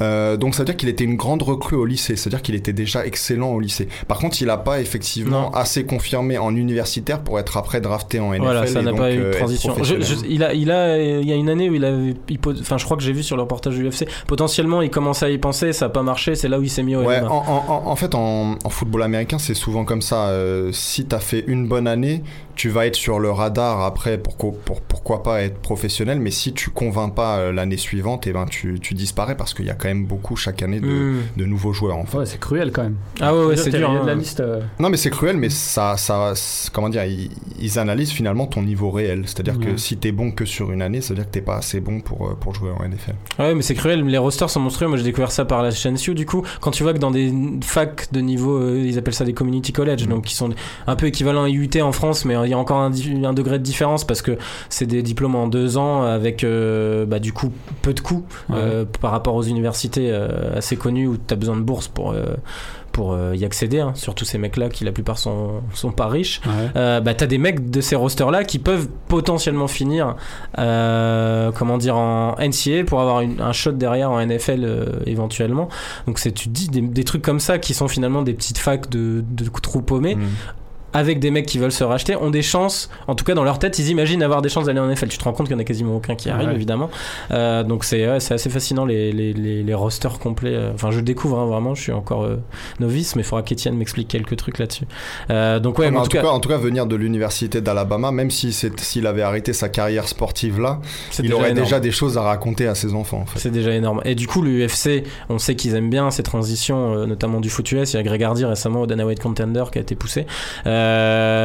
Euh, donc ça veut dire qu'il était une grande recrue au lycée, c'est-à-dire qu'il était déjà excellent au lycée. Par contre, il n'a pas effectivement Non. assez confirmé en universitaire pour être après drafté en NFL. voilà, ça n'a pas eu euh, de être transition. Je- professionnel. je- il, a, il, a, il y a une année où il avait. Enfin, je crois que j'ai vu sur le reportage du UFC. Potentiellement, il commençait à y penser, ça n'a pas marché. C'est là où il s'est mis au Ouais, en, en- en- en fait, en, en football américain, c'est souvent comme ça. Euh, si tu as fait une bonne année, tu vas être sur le radar après, pourquoi, pour, pourquoi pas être professionnel, mais si tu convaincs pas euh, l'année suivante, eh ben, tu, tu disparais parce qu'il y a quand même beaucoup chaque année de, Hmm. de nouveaux joueurs. En fait. Ouais, c'est cruel quand même. Ah ouais, c'est dur. rayé de hein. la liste. euh, Non, mais c'est cruel, mais ça, ça, comment dire, ils, ils analysent finalement ton niveau réel. C'est-à-dire que si t'es bon que sur une année, ça veut dire que t'es pas assez bon pour, euh, pour jouer en NFL. Ouais, mais c'est cruel, les rosters sont monstrueux. Moi, j'ai découvert ça par la chaîne Sioux. Du coup, quand tu vois que dans des facs de niveau, euh, ils appellent ça des community college, Mm. donc qui sont un peu équivalents à IUT en France, mais il y a encore un, degré de différence parce que c'est des diplômes en deux ans avec, euh, bah, du coup, peu de coûts Ouais. euh, par rapport aux universités euh, assez connues où tu as besoin de bourse pour. pour y accéder, hein. surtout ces mecs-là qui la plupart sont, sont pas riches. ouais. Euh, bah, t'as des mecs de ces rosters-là qui peuvent potentiellement finir, euh, comment dire, en NCA pour avoir une- un shot derrière en NFL euh, éventuellement. Donc c'est, tu te dis des, des trucs comme ça qui sont finalement des petites facs de, de trous paumés Mm. Avec des mecs qui veulent se racheter ont des chances, en tout cas dans leur tête, ils imaginent avoir des chances d'aller en NFL. Tu te rends compte qu'il y en a quasiment aucun qui arrive, Ouais. évidemment. Euh, donc c'est, ouais, c'est assez fascinant les, les, les, les rosters complets. euh. Enfin, je découvre hein, vraiment, je suis encore euh, novice, mais il faudra qu'Étienne m'explique quelques trucs là-dessus. Euh, donc ouais, mais en, tout cas, en tout cas, venir de l'université d'Alabama, même si c'est- s'il avait arrêté sa carrière sportive là, il déjà aurait énorme. déjà des choses à raconter à ses enfants. En fait. C'est déjà énorme. Et du coup, l'UFC, on sait qu'ils aiment bien ces transitions, euh, notamment du foot US. Il y a Greg Hardy récemment au Dana White Contender qui a été poussé. Euh,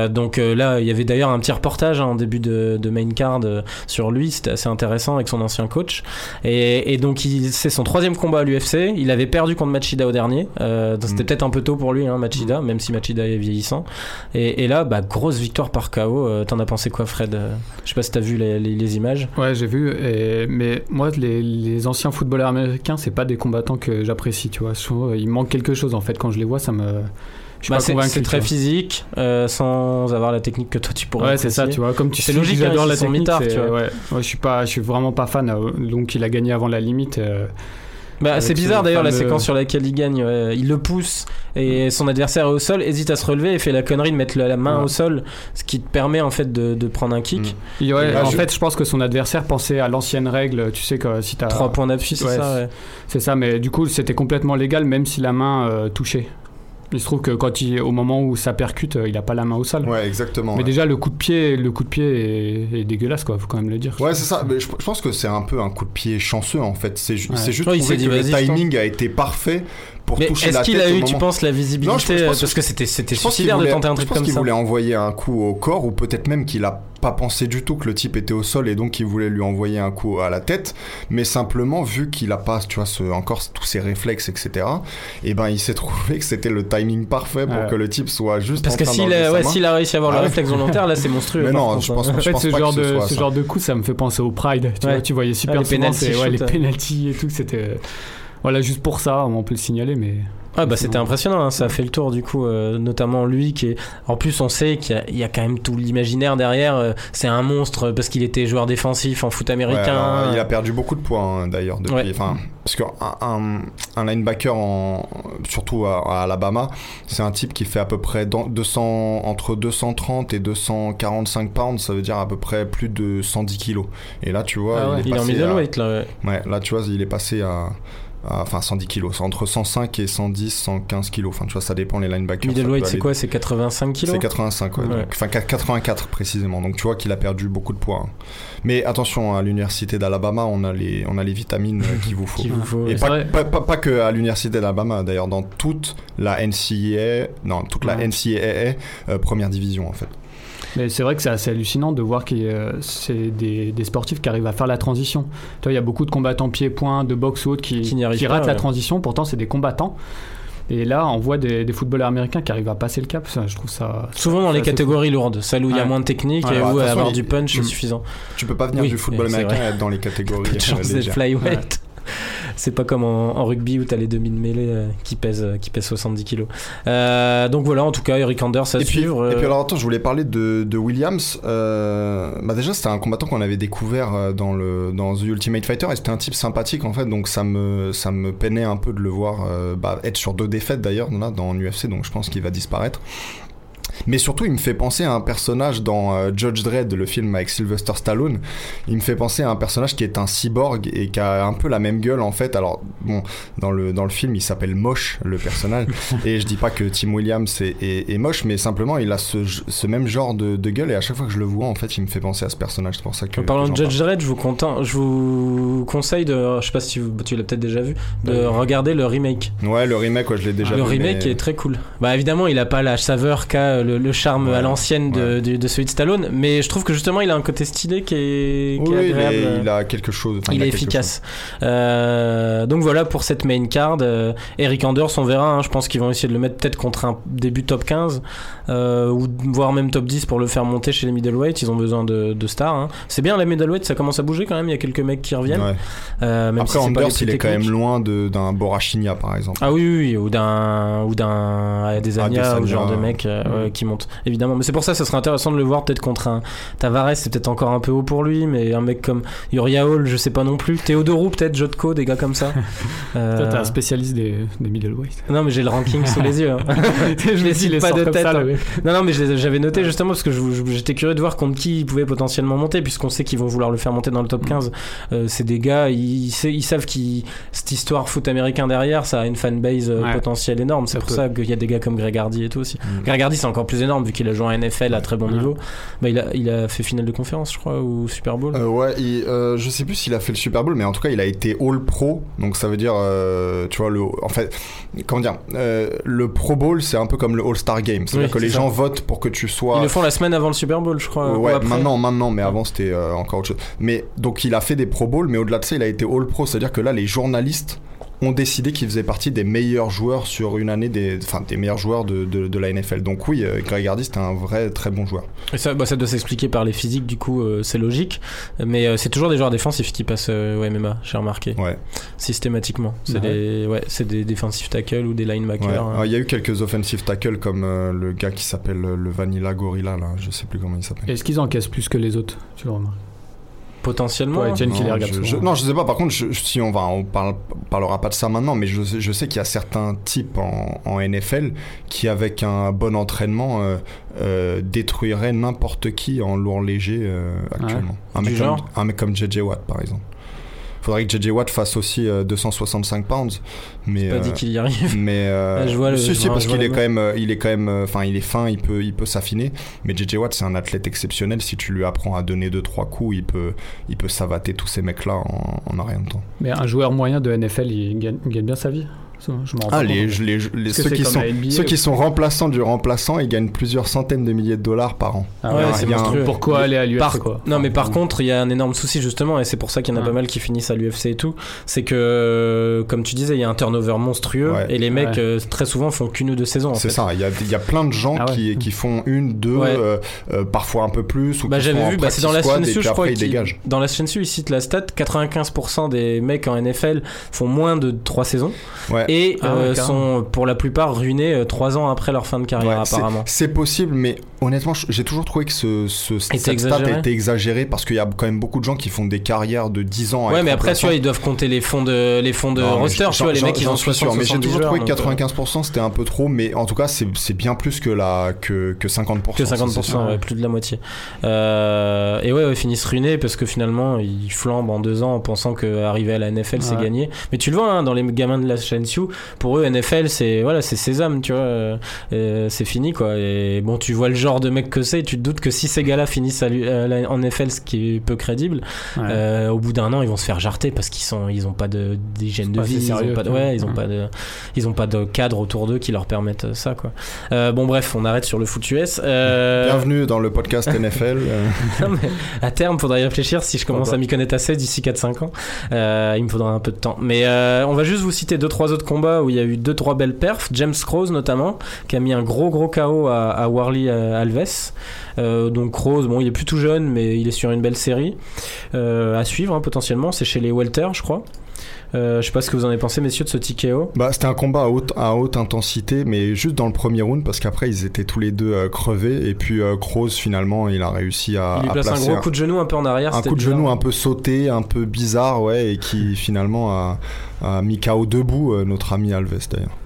donc euh, là, il y avait d'ailleurs un petit reportage hein, en début de, de main card euh, sur lui. C'était assez intéressant avec son ancien coach. Et, et donc, c'est son troisième combat à l'UFC. Il avait perdu contre Machida au dernier. Euh, C'était Mm. peut-être un peu tôt pour lui, hein, Machida, même si Machida est vieillissant. Et, et là, bah, grosse victoire par KO. Euh, T'en as pensé quoi, Fred? Euh, Je sais pas si t'as vu les, les- les images. Ouais, j'ai vu. et- Mais moi, les, les anciens footballeurs américains, c'est pas des combattants que j'apprécie, tu vois. Souvent, il manque quelque chose en fait. Quand je les vois, ça me. Je suis Bah, pas c'est convaincu. c'est tu très physique, euh, sans avoir la technique que toi tu pourrais. Ouais, c'est ça, tu vois. Comme tu sais, logique, hein, j'adore ils la technique. mitards, c'est- tu vois. Ouais, ouais, je suis pas, je suis vraiment pas fan. euh, Donc, il a gagné avant la limite. euh, Bah, c'est ce bizarre d'ailleurs la séquence sur laquelle il gagne. ouais. Il le pousse et son adversaire est au sol, hésite à se relever et fait la connerie de mettre la la main Ouais. au sol, ce qui te permet en fait de, de prendre un kick. Mm. Ouais, en je- fait, je pense que son adversaire pensait à l'ancienne règle. Tu sais que si t'as. Trois points d'appui, c'est ça. C'est ça, mais du coup, c'était complètement légal, même si la main euh, touchait. Il se trouve que quand il, au moment où ça percute, euh, il a pas la main au sol. Ouais, exactement. Mais ouais. déjà, le coup de pied, le coup de pied est, est dégueulasse, quoi. Faut quand même le dire. Ouais, c'est ça. Mais je, je pense que c'est un peu un coup de pied chanceux en fait. C'est ju- Ouais. c'est juste trouvé que le timing a été parfait pour Mais toucher la est-ce qu'il a eu, tu penses, la visibilité Non, je- je pense- Parce que c'était c'était Je pense qu'il suicidaire de voulait, tenter un je truc pense comme qu'il ça. voulait envoyer un coup au corps ou peut-être même qu'il a pas pensé du tout que le type était au sol et donc il voulait lui envoyer un coup à la tête. Mais simplement vu qu'il a pas, tu vois, ce, encore tous ses réflexes, etc. Et ben il s'est trouvé que c'était le timing parfait pour Ouais. que le type soit juste Parce en que s'il a, ouais, a réussi à avoir Ah le ouais. réflexe volontaire, là c'est monstrueux. Mais non, contre, je hein. pense, En je fait, pense ce pas genre, que ce de, soit ce genre de coup, ça me fait penser au Pride. Tu, Ouais. vois, tu voyais super les souvent les shoot, ouais. penalties et tout. C'était voilà juste pour ça, on peut le signaler, mais Ah bah c'était impressionnant, hein, ça a fait le tour du coup, euh, notamment lui qui est... En plus on sait qu'il y a- il y, a quand même tout l'imaginaire derrière, euh, c'est un monstre parce qu'il était joueur défensif en foot Ouais, américain. alors, il a perdu beaucoup de poids hein, d'ailleurs depuis. Ouais. Enfin, parce qu'un un, un linebacker, en, surtout à, à Alabama, c'est un type qui fait à peu près dans- 200, entre 230 et 245 pounds, ça veut dire à peu près plus de 110 kilos. Et là, tu vois, Ah ouais, il est il est en à- là. ouais. Ouais, là, tu vois, il est passé à. À- Enfin, 110 kilos. C'est entre 105 et 110, 115 kilos. Enfin, tu vois, ça dépend les linebackers. Middleweight c'est quoi? C'est 85 kilos? C'est 85, ouais. Enfin, 84 précisément. Donc, tu vois qu'il a perdu beaucoup de poids. hein. Mais attention, à l'université d'Alabama, on a les, on a les vitamines euh, qu'il vous faut. qu'il vous faut. Et pas, pas, pas, pas que à l'université d'Alabama, d'ailleurs, dans toute la NCAA, non, toute la. NCAA, euh, première division, en fait. Mais c'est vrai que c'est assez hallucinant de voir que euh, c'est des, des sportifs qui arrivent à faire la transition. Tu vois, il y a beaucoup de combattants pieds-points, de boxe ou autres qui, Qui n'y arrivent pas, ratent la ouais. transition, pourtant c'est des combattants. Et là, on voit des, des footballeurs américains qui arrivent à passer le cap. Ça, je trouve ça. Souvent dans les catégories lourdes, celles où il y a Ouais. moins de technique Ouais, et où façon, avoir il- du punch c'est suffisant. Tu peux pas venir Oui, du football américain et être dans les catégories. Chance légères. flyweight. C'est pas comme en, en rugby où t'as les demi de mêlée euh, qui pèsent euh, qui pèsent 70 kilos. Euh, donc voilà, en tout cas, Eric Anders à Et puis, suivre. et puis alors attends, je voulais parler de, de Williams. Bah déjà c'était un combattant qu'on avait découvert dans le dans The Ultimate Fighter et c'était un type sympathique en fait, donc ça me ça me peinait un peu de le voir bah, être sur deux défaites d'ailleurs là dans UFC, donc je pense qu'il va disparaître. Mais surtout, il me fait penser à un personnage dans euh, Judge Dredd, le film avec Sylvester Stallone. Il me fait penser à un personnage qui est un cyborg et qui a un peu la même gueule en fait. Alors bon, dans le dans le film, il s'appelle Moche le personnage. et je dis pas que Tim Williams est, est- est moche, mais simplement il a ce, ce même genre de, de gueule et à chaque fois que je le vois, en fait, il me fait penser à ce personnage. C'est pour ça que. En parlant de Judge Dredd, je vous, je vous conseille de, je sais pas si vous- tu l'as peut-être déjà vu, de Ouais. regarder le remake. parle. Ouais, le remake, ouais, je l'ai déjà le vu. remake mais- est très cool. Bah évidemment, il a pas la saveur qu'a le, le charme Ouais. à l'ancienne de, Ouais. de, de celui de Stallone, mais je trouve que justement il a un côté stylé qui est, qui est Oui, il, agréable. est- il a quelque chose. enfin, il est efficace. Euh, donc voilà pour cette main card. Euh, Eric Anders, on verra. hein, je pense qu'ils vont essayer de le mettre peut-être contre un début top 15 euh, ou voire même top 10 pour le faire monter chez les middleweight. Ils ont besoin de, de stars. hein. C'est bien la middleweight, ça commence à bouger quand même. Il y a quelques mecs qui reviennent. Ouais. Même Après, si les Anders, il est quand même loin d'un Borachinia, par exemple. Ah oui, oui, oui, ou d'un ou d'un Adesanya Adesanya, ou genre de mec qui monte évidemment mais c'est pour ça ça serait intéressant de le voir peut-être contre un Tavares c'est peut-être encore un peu haut pour lui mais un mec comme Uriah Hall je sais pas non plus Théodorou peut-être Jotko des gars comme ça Euh, Toi, t'es un spécialiste des, des middleweight. non mais j'ai le ranking sous les yeux hein. je les cite pas de tête hein. non non mais j'avais noté justement parce que j'étais curieux de voir contre qui ils pouvaient potentiellement monter puisqu'on sait qu'ils vont vouloir le faire monter dans le top 15 Euh, c'est des gars ils, ils sa- ils savent qu'ils cette histoire foot américain derrière ça a une fanbase euh, Ouais. potentielle énorme c'est pour peut. ça qu'il y a des gars comme Greg Hardy et tout aussi Mm. Greg Hardy c'est encore plus énorme vu qu'il a joué en NFL à très bon Ouais. niveau bah, il, a, il a fait finale de conférence je crois ou Super Bowl Euh, ouais, il- euh, je sais plus s'il a fait le Super Bowl, mais en tout cas, il a été All Pro. Donc ça veut dire, euh, tu vois, le, en fait, comment dire, euh, le Pro Bowl, c'est un peu comme le All Star Game. C'est-à-dire Oui, que les ça. gens votent pour que tu sois. ils le font la semaine avant le Super Bowl je crois ou Ouais, après. maintenant, maintenant, mais avant c'était euh, encore autre chose. Mais donc il a fait des Pro Bowl, mais au-delà de ça, il a été All Pro, c'est-à-dire que là, les journalistes ont décidé qu'il faisait partie des meilleurs joueurs sur une année, des, enfin des meilleurs joueurs de, de, de la NFL. Donc oui, euh, Greg Hardy, c'était un vrai très bon joueur. Et ça, bah, ça doit s'expliquer par les physiques, du coup, euh, c'est logique. Mais euh, c'est toujours des joueurs défensifs qui passent euh, au MMA, j'ai remarqué, Ouais. systématiquement. C'est Ouais. des, ouais, c'est des défensifs tackles ou des Ouais. linebackers. hein. Alors, Il y a eu quelques offensive tackles comme euh, le gars qui s'appelle le Vanilla Gorilla là, je sais plus comment il s'appelle. Est-ce qu'ils encaissent plus que les autres Tu le remarques? Potentiellement. Ouais, Etienne qui les Non, regarde je, je- non, je sais pas. Par contre, je- si on va, on parle, parlera pas de ça maintenant, mais je, sais- je sais qu'il y a certains types en, en NFL qui, avec un bon entraînement, euh, euh, détruiraient n'importe qui en lourd léger euh, actuellement. Un, Du mec comme, un mec comme JJ Watt, par exemple. Faudrait que JJ Watt fasse aussi euh, 265 pounds, mais pas euh, dit qu'il y arrive. mais euh, Ah, je vois le- si, je si, vois- parce qu'il est quand même, euh, il est quand même, euh, enfin, il est fin, il peut, il peut s'affiner. Mais JJ Watt, c'est un athlète exceptionnel. Si tu lui apprends à donner deux trois coups, il peut, il peut savater tous ces mecs-là en, en un rien de temps. Mais un joueur moyen de NFL, il gagne, il gagne bien sa vie je Ah, pas les, les, ceux qui sont, NBA, ceux ou- qui sont remplaçants du remplaçant, ils gagnent plusieurs centaines de milliers de dollars par an. Ah Ouais, ouais, c'est a un- monstrueux. Pourquoi aller à l'UFC Par- quoi Non, mais par Enfin, contre, il y a un énorme souci justement, et c'est pour ça qu'il y en a Ouais. pas mal qui finissent à l'UFC et tout. C'est que, comme tu disais, il y a un turnover monstrueux, Ouais. et les mecs Ouais. euh, très souvent font qu'une ou deux saisons. C'est ça. Il y a, il y a plein de gens Ah ouais. qui, qui font une, deux, Ouais. euh, euh, parfois un peu plus. Ou Bah j'avais vu, bah, c'est dans la chaîne je crois. ils. Dans la chaîne Su, il cite la stat 95% des mecs en NFL font moins de 3 saisons. Et Ah euh, carrément. sont pour la plupart ruinés euh, trois ans après leur fin de carrière apparemment. C'est possible, mais honnêtement, j'ai toujours trouvé que ce, ce cette stat exagéré. était exagéré parce qu'il y a quand même beaucoup de gens qui font des carrières de 10 ans. Ouais, mais après, tu vois, ils doivent compter les fonds de, les fonds de Non, roster, tu vois, les mecs, ils j'en ont suis sûr, 60 mais j'ai 70 toujours trouvé que donc, euh, 95% c'était un peu trop, mais en tout cas, c'est bien plus que, la, que, que 50%. Que ça, c'est 50%, sûr. ouais, plus de la moitié. Euh, et ouais, ouais, ils finissent ruinés parce que finalement, ils flambent en deux ans en pensant qu'arriver à la NFL, c'est gagné. Mais tu le vois, hein, dans les gamins de la chaîne Pour eux, NFL, c'est voilà, c'est sésame, tu vois. euh, euh, c'est fini, quoi. Et bon, tu vois le genre de mec que c'est, et tu te doutes que si ces gars-là finissent à, l'U- à la- en NFL, ce qui est peu crédible, Ouais. euh, au bout d'un an, ils vont se faire jarter parce qu'ils sont, ils ont pas de d'hygiène de vie, assez ils ont sérieux, pas de, ouais, ils ont Ouais. pas de, ils ont pas de cadre autour d'eux qui leur permettent euh, ça, quoi. Euh, bon, bref, on arrête sur le foot US. Euh, Bienvenue dans le podcast NFL. euh, non, mais à terme, faudra y réfléchir si je commence à m'y connaître assez d'ici 4-5 ans. Euh, il me faudra un peu de temps. Mais euh, on va juste vous citer deux trois autres combats où il y a eu deux trois belles perfs. James Crows notamment, qui a mis un gros gros KO à, Warley euh, Alves. Euh, donc Crows, bon, il est plus jeune, mais il est sur une belle série Euh, à suivre hein, potentiellement. C'est chez les Welter, je crois. Euh, je sais pas ce que vous en avez pensé, messieurs, de ce TKO. Bah, c'était un combat à haute, à haute intensité, mais juste dans le premier round, parce qu'après ils étaient tous les deux euh, crevés, et puis euh, Kroos finalement il a réussi à, Il lui à place un gros coup de genou un peu en arrière. un coup de bizarre. genou un peu sauté, un peu bizarre, ouais, et qui finalement a, a mis KO debout euh, notre ami Alves d'ailleurs.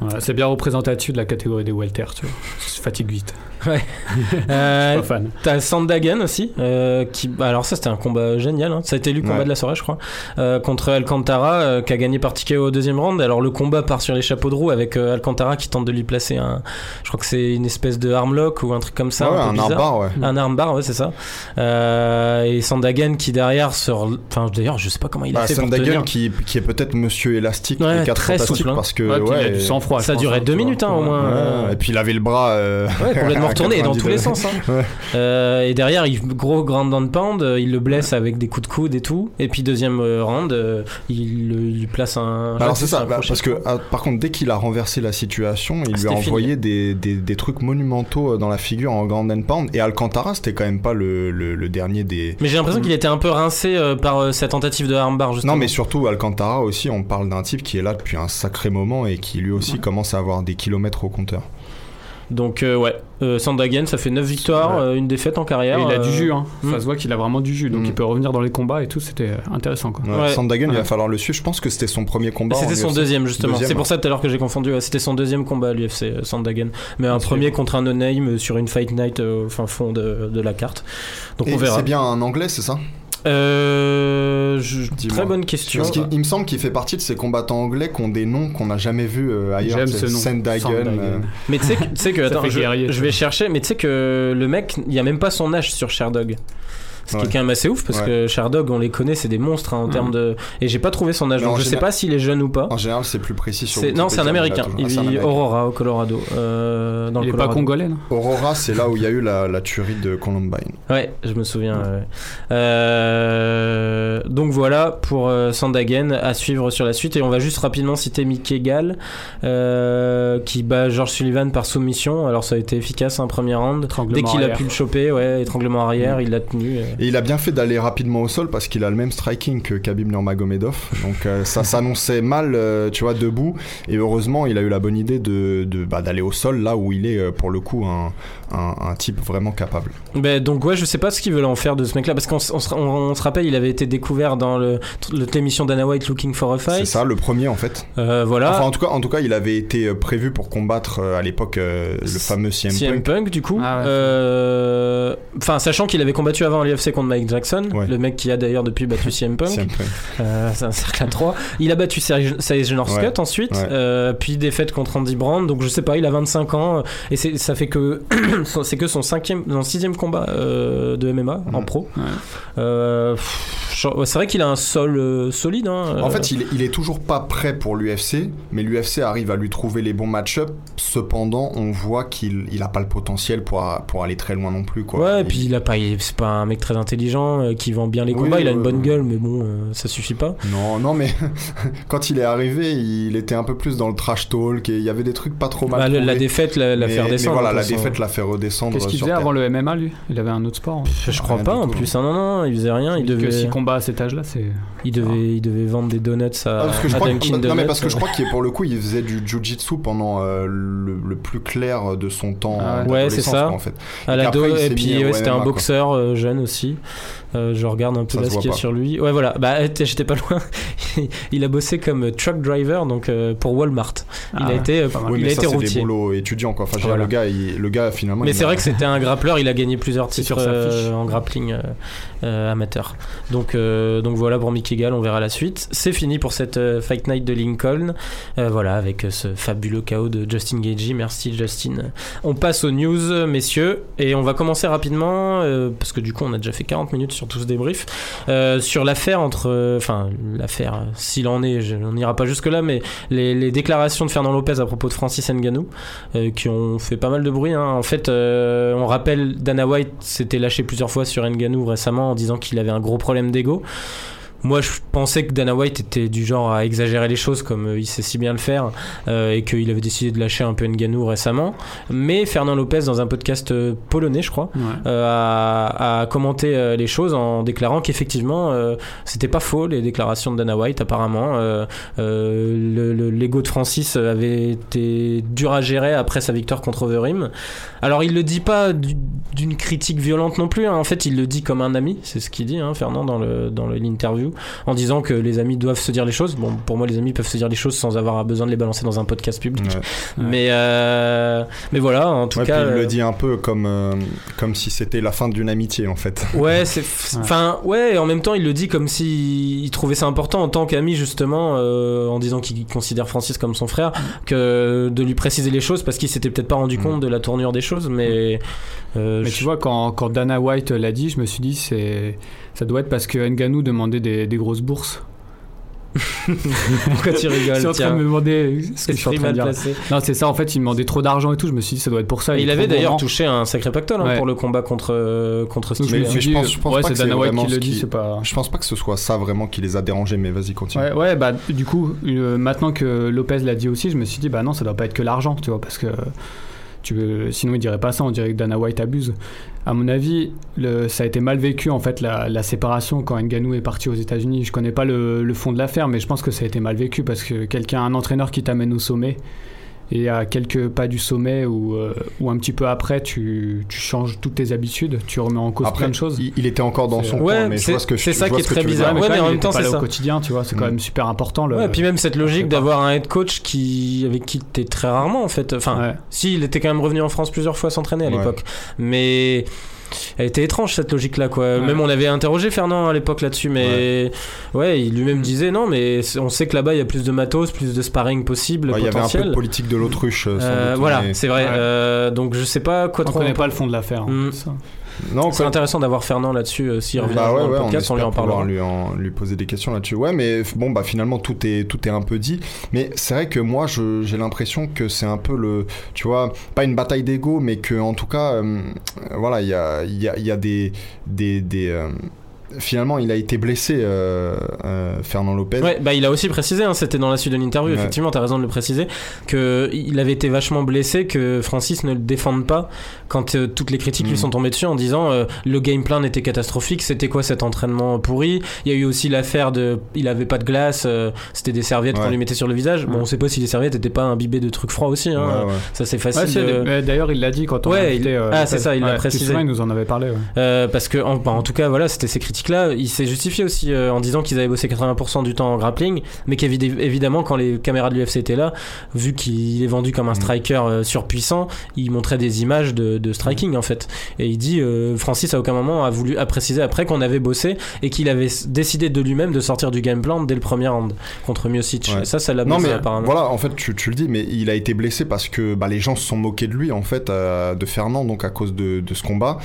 Ouais, c'est bien représentatif de la catégorie des welter, tu vois. Ça fatigue vite. Euh, Pas fan. T'as Sandagen aussi, euh, qui, bah, alors ça c'était un combat génial, hein. ça a été le combat Ouais. de la soirée je crois, euh, contre Alcantara euh, qui a gagné par TKO au deuxième round. Alors le combat part sur les chapeaux de roue avec euh, Alcantara qui tente de lui placer un, je crois que c'est une espèce de armlock ou un truc comme ça, ouais, un, un armbar, ouais. Un armbar, ouais c'est ça. Euh, et Sandagen qui derrière se, re- enfin d'ailleurs je sais pas comment il a Bah, fait pour Sandagen tenir. qui, qui est peut-être Monsieur élastique Ouais, 4 très souple, hein. parce que Ouais, il a du ouais, sang-froid. Ça durait hein, deux minutes hein, au moins. ouais, euh, et puis il avait le bras euh, Ouais, complètement et dans 90 tous les sens. hein. Ouais. Euh, et derrière, il gros grand pound, euh, il le blesse avec des coups de coude et tout. Et puis deuxième euh, round, euh, il, il lui place un. Alors je sais c'est ça, bah, parce que ah, par contre dès qu'il a renversé la situation, il Ah, lui a envoyé des, des, des trucs monumentaux dans la figure en grand and pound. Et Alcantara c'était quand même pas le, le, le dernier des. Mais j'ai l'impression qu'il était un peu rincé euh, par euh, cette tentative de armbar justement. Non mais surtout Alcantara aussi, on parle d'un type qui est là depuis un sacré moment et qui lui aussi commence à avoir des kilomètres au compteur. Donc euh, ouais, euh, Sandagen, ça fait 9 victoires, Ouais. euh, une défaite en Et carrière. il a euh, du jus, hein. hmm. Ça se voit qu'il a vraiment du jus, donc Hmm. il peut revenir dans les combats et tout. C'était euh, intéressant, quoi. Ouais, Ouais. Sandagen, il va falloir le suivre. Je pense que c'était son premier combat. C'était son UFC. deuxième justement. C'est pour ouais. ça tout à l'heure que j'ai confondu. ouais, C'était son deuxième combat à l'UFC, euh, Sandagen. Mais un premier contre un no-name euh, sur une fight night euh, au fin fond de, de la carte. Donc Et on verra. c'est bien un anglais, c'est ça? Euh, je- très bonne question. Parce qu'il il me semble qu'il fait partie de ces combattants anglais qui ont des noms qu'on n'a jamais vus euh, ailleurs. J'aime C'est ce nom. Euh, Mais tu sais que, tu sais que Ça attends, je, guerrier, je vais chercher, mais tu sais que le mec, il y a même pas son âge sur Sherdog. Ce qui est quand même assez ouf parce Ouais. que Sherdog, on les connaît, c'est des monstres hein, en Mhm. termes de. Et j'ai pas trouvé son âge, donc je sais général- pas s'il est jeune ou pas. En général, c'est plus précis sur Non, c'est un américain. Il Ah, un vit Américain. Aurora au Colorado. euh, dans Il le est pas congolais, non Aurora, c'est là où il y a eu la, la tuerie de Columbine. Ouais, je me souviens. ouais. Euh, donc voilà pour euh, Sandagen à suivre sur la suite. Et on va juste rapidement citer Mickey Gall euh, qui bat George Sullivan par soumission. Alors ça a été efficace un premier round. Dès qu'il a pu le choper, ouais, étranglement arrière, il l'a tenu. Et il a bien fait d'aller rapidement au sol parce qu'il a le même striking que Khabib Nurmagomedov. Donc euh, ça s'annonçait mal, euh, tu vois, debout. Et heureusement, il a eu la bonne idée de, de- bah, d'aller au sol là où il est euh, pour le coup un, un, un type vraiment capable. Ben, donc ouais, je sais pas ce qu'ils veulent en faire de ce mec-là parce qu'on on se, on- on se rappelle, il avait été découvert dans le le- l'émission Dana White Looking for a C'est Fight. ça, le premier en fait. Euh, voilà. Enfin, en tout cas, en tout cas, il avait été euh, prévu pour combattre euh, à l'époque euh, le fameux CM, CM Punk. Punk du coup. Ah ouais. Euh, Enfin, sachant qu'il avait combattu avant l'UFC contre Mike Jackson, Ouais. le mec qui a d'ailleurs depuis battu CM Punk. CM Punk. Euh, c'est un cercle à 3. Il a battu Sage Ouais. Scott ensuite, Ouais. euh, puis défaite contre Andy Brand. Donc je sais pas, il a 25 ans et c'est- ça fait que c'est que son cinquième, non, sixième combat euh, de MMA en pro. Ouais. Euh, c'est vrai qu'il a un sol euh, solide. hein, En euh. fait, il, est- il est toujours pas prêt pour l'UFC, mais l'UFC arrive à lui trouver les bons match-ups. Cependant, on voit qu'il il a pas le potentiel pour, pour aller très loin non plus. Quoi. Ouais, et puis il a pas, c'est pas un mec très intelligent euh, qui vend bien les Oui, combats. il a une bonne gueule, mais bon, euh, ça suffit pas. Non, non, mais quand il est arrivé, il était un peu plus dans le trash talk et il y avait des trucs pas trop mal. Bah, la défaite l'a, l'a mais, fait mais redescendre. voilà, la défaite l'a fait redescendre. Qu'est-ce qu'il faisait terre. avant le MMA, lui? Il avait un autre sport. hein. Je crois Rien pas en tout. plus. hein, non, non, il faisait rien. Il devait. s'il combat combat à cet âge-là, c'est. Il devait, il devait vendre des donuts à, Ah, parce que je à crois que- non, mais parce que je crois qu'il pour le coup il faisait du jiu-jitsu pendant euh, le, le plus clair de son temps Ah ouais. C'est ça. quoi, en fait. à Et et puis ouais, c'était un boxeur euh, jeune aussi. Euh, je regarde un peu Ça là se ce qu'il y a sur lui. Ouais, voilà. Bah, t- j'étais pas loin. il a bossé comme truck driver donc euh, pour Walmart. il Ah a été, euh. Oui, il mais a ça été c'est des routier. boulots étudiants quoi. Enfin, Voilà. le gars, il- le gars finalement. Mais c'est a- vrai que c'était un grappleur, il a gagné plusieurs titres euh, en grappling euh, euh, amateur. Donc, euh, donc voilà pour Mickey Gall, on verra la suite. C'est fini pour cette euh, Fight Night de Lincoln. Euh, voilà, avec euh, ce fabuleux chaos de Justin Gagey. Merci Justin. On passe aux news, euh, messieurs, et on va commencer rapidement, euh, parce que du coup on a déjà fait 40 minutes sur tout débrief, euh, sur l'affaire entre... euh, Enfin, l'affaire, euh, s'il en est, on n'ira pas jusque-là, mais les, déclarations de Fernand Lopez à propos de Francis Ngannou, euh, qui ont fait pas mal de bruit. hein. En fait, euh, on rappelle, Dana White s'était lâché plusieurs fois sur Ngannou récemment en disant qu'il avait un gros problème d'ego. Moi, je pensais que Dana White était du genre à exagérer les choses comme euh, il sait si bien le faire euh, et qu'il avait décidé de lâcher un peu Ngannou récemment. Mais Fernand Lopez, dans un podcast euh, polonais, je crois, Ouais. euh, a, a commenté euh, les choses en déclarant qu'effectivement euh, c'était pas faux les déclarations de Dana White apparemment le- le- l'ego de Francis avait été dur à gérer après sa victoire contre Overeem alors il le dit pas du- d'une critique violente non plus hein. en fait il le dit comme un ami c'est ce qu'il dit hein, Fernand dans le dans le- en disant que les amis doivent se dire les choses bon pour moi les amis peuvent se dire les choses sans avoir besoin de les balancer dans un podcast public Ouais. mais euh, mais voilà en tout Ouais, cas puis il euh, le dit un peu comme euh, comme si c'était la fin d'une amitié en fait. Ouais, c'est. Enfin, ouais, et en même temps, il le dit comme si il trouvait ça important en tant qu'ami, justement, euh, en disant qu'il considère Francis comme son frère, que de lui préciser les choses parce qu'il s'était peut-être pas rendu Mm. compte de la tournure des choses, mais. euh, Mais je- tu vois, quand, quand Dana White l'a dit, je me suis dit, c'est ça doit être parce que Ngannou demandait des, des grosses bourses. Pourquoi tu Je suis rigoles en train de me demander ce que je suis en train de dire. placé. Non, c'est ça, en fait, il demandait trop d'argent et tout. Je me suis dit, ça doit être pour ça. Il, avait d'ailleurs touché un sacré pactole hein, Ouais. pour le combat contre, euh, contre Steve. Mais- mais je pense- je pense ouais, pas c'est que c'est Dana qui ce le dit, qui- c'est pas. Je pense pas que ce soit ça vraiment qui les a dérangés, mais vas-y continue. Ouais, ouais, bah du coup, euh, maintenant que Lopez l'a dit aussi, je me suis dit, bah non, ça doit pas être que l'argent, tu vois, parce que sinon il dirait pas ça, on dirait que Dana White abuse. À mon avis, ça a été mal vécu en fait la, séparation quand Ngannou est parti aux États-Unis. Je connais pas le, le fond de l'affaire, mais je pense que ça a été mal vécu parce que quelqu'un, un entraîneur qui t'amène au sommet et à quelques pas du sommet ou, euh, ou un petit peu après, tu, tu changes toutes tes habitudes, tu remets en cause Après, plein de choses. il, il était encore dans son Ouais, camp, mais je c'est- vois ce que c'est je ça vois qui est ce que très tu veux bizarre. dire. Ouais, mais en même temps, pas c'est ça. au quotidien, tu vois, c'est quand Mm. même super important. Le, Ouais, puis même cette logique d'avoir un head coach qui, avec qui t'es très rarement en fait. Enfin, Ouais. Si, il était quand même revenu en France plusieurs fois s'entraîner à Ouais. l'époque. Mais elle était étrange cette logique-là, quoi. Ouais. Même on avait interrogé Fernand à l'époque là-dessus, mais ouais, il lui-même disait non, mais on sait que là-bas il y a plus de matos, plus de sparring possible, Ouais, Il y avait un peu potentiel. de politique de l'autruche. euh, Euh, voilà, mais- c'est vrai. Ouais. Euh, donc je sais pas quoi On trop. connaît pas le fond de l'affaire. hein, Mm. Non, C'est intéressant d'avoir Fernand là-dessus euh, s'il revient Bah dans ouais, le ouais, on podcast, on, lui en parlera. lui, en- lui poser des questions là-dessus. Ouais, mais bon, bah finalement tout est tout est un peu dit. Mais c'est vrai que moi, j'ai l'impression que c'est un peu le, tu vois, pas une bataille d'ego, mais que en tout cas, euh, voilà, il y a il y a, il y a des des, des euh, finalement, il a été blessé, euh, euh, Fernand Lopez. Ouais, bah il a aussi précisé, hein, c'était dans la suite de l'interview, Ouais. effectivement, t'as raison de le préciser, que il avait été vachement blessé, que Francis ne le défende pas quand euh, toutes les critiques Mm. lui sont tombées dessus en disant euh, le game plan était catastrophique, c'était quoi cet entraînement pourri? Il y a eu aussi l'affaire de, il avait pas de glace, euh, c'était des serviettes qu'on lui mettait sur le visage. Bon, Ouais. on sait pas si les serviettes étaient pas imbibées de trucs froids aussi, hein. Ouais, ouais. ça c'est Ouais, facile. c'est- de- mais D'ailleurs, il l'a dit quand on Ouais, a invité, il- ah, c'est ça, il l'a précisé. souviens, il nous en avait parlé. ouais. Euh, parce que en, bah, en tout cas voilà c'était ces critiques là il s'est justifié aussi euh, en disant qu'ils avaient bossé 80% du temps en grappling mais qu'évidemment quand les caméras de l'UFC étaient là vu qu'il est vendu comme un Mm. striker euh, surpuissant il montrait des images de, de striking en fait. Et il dit euh, Francis à aucun moment a voulu a précisé après qu'on avait bossé et qu'il avait décidé de lui-même de sortir du game plan dès le premier round contre Miocic. Ouais. Et ça ça l'a Non blessé mais apparemment. voilà, en fait, tu, tu le dis, mais il a été blessé parce que bah, les gens se sont moqués de lui, en fait, de Fernand, donc à cause de, de ce combat,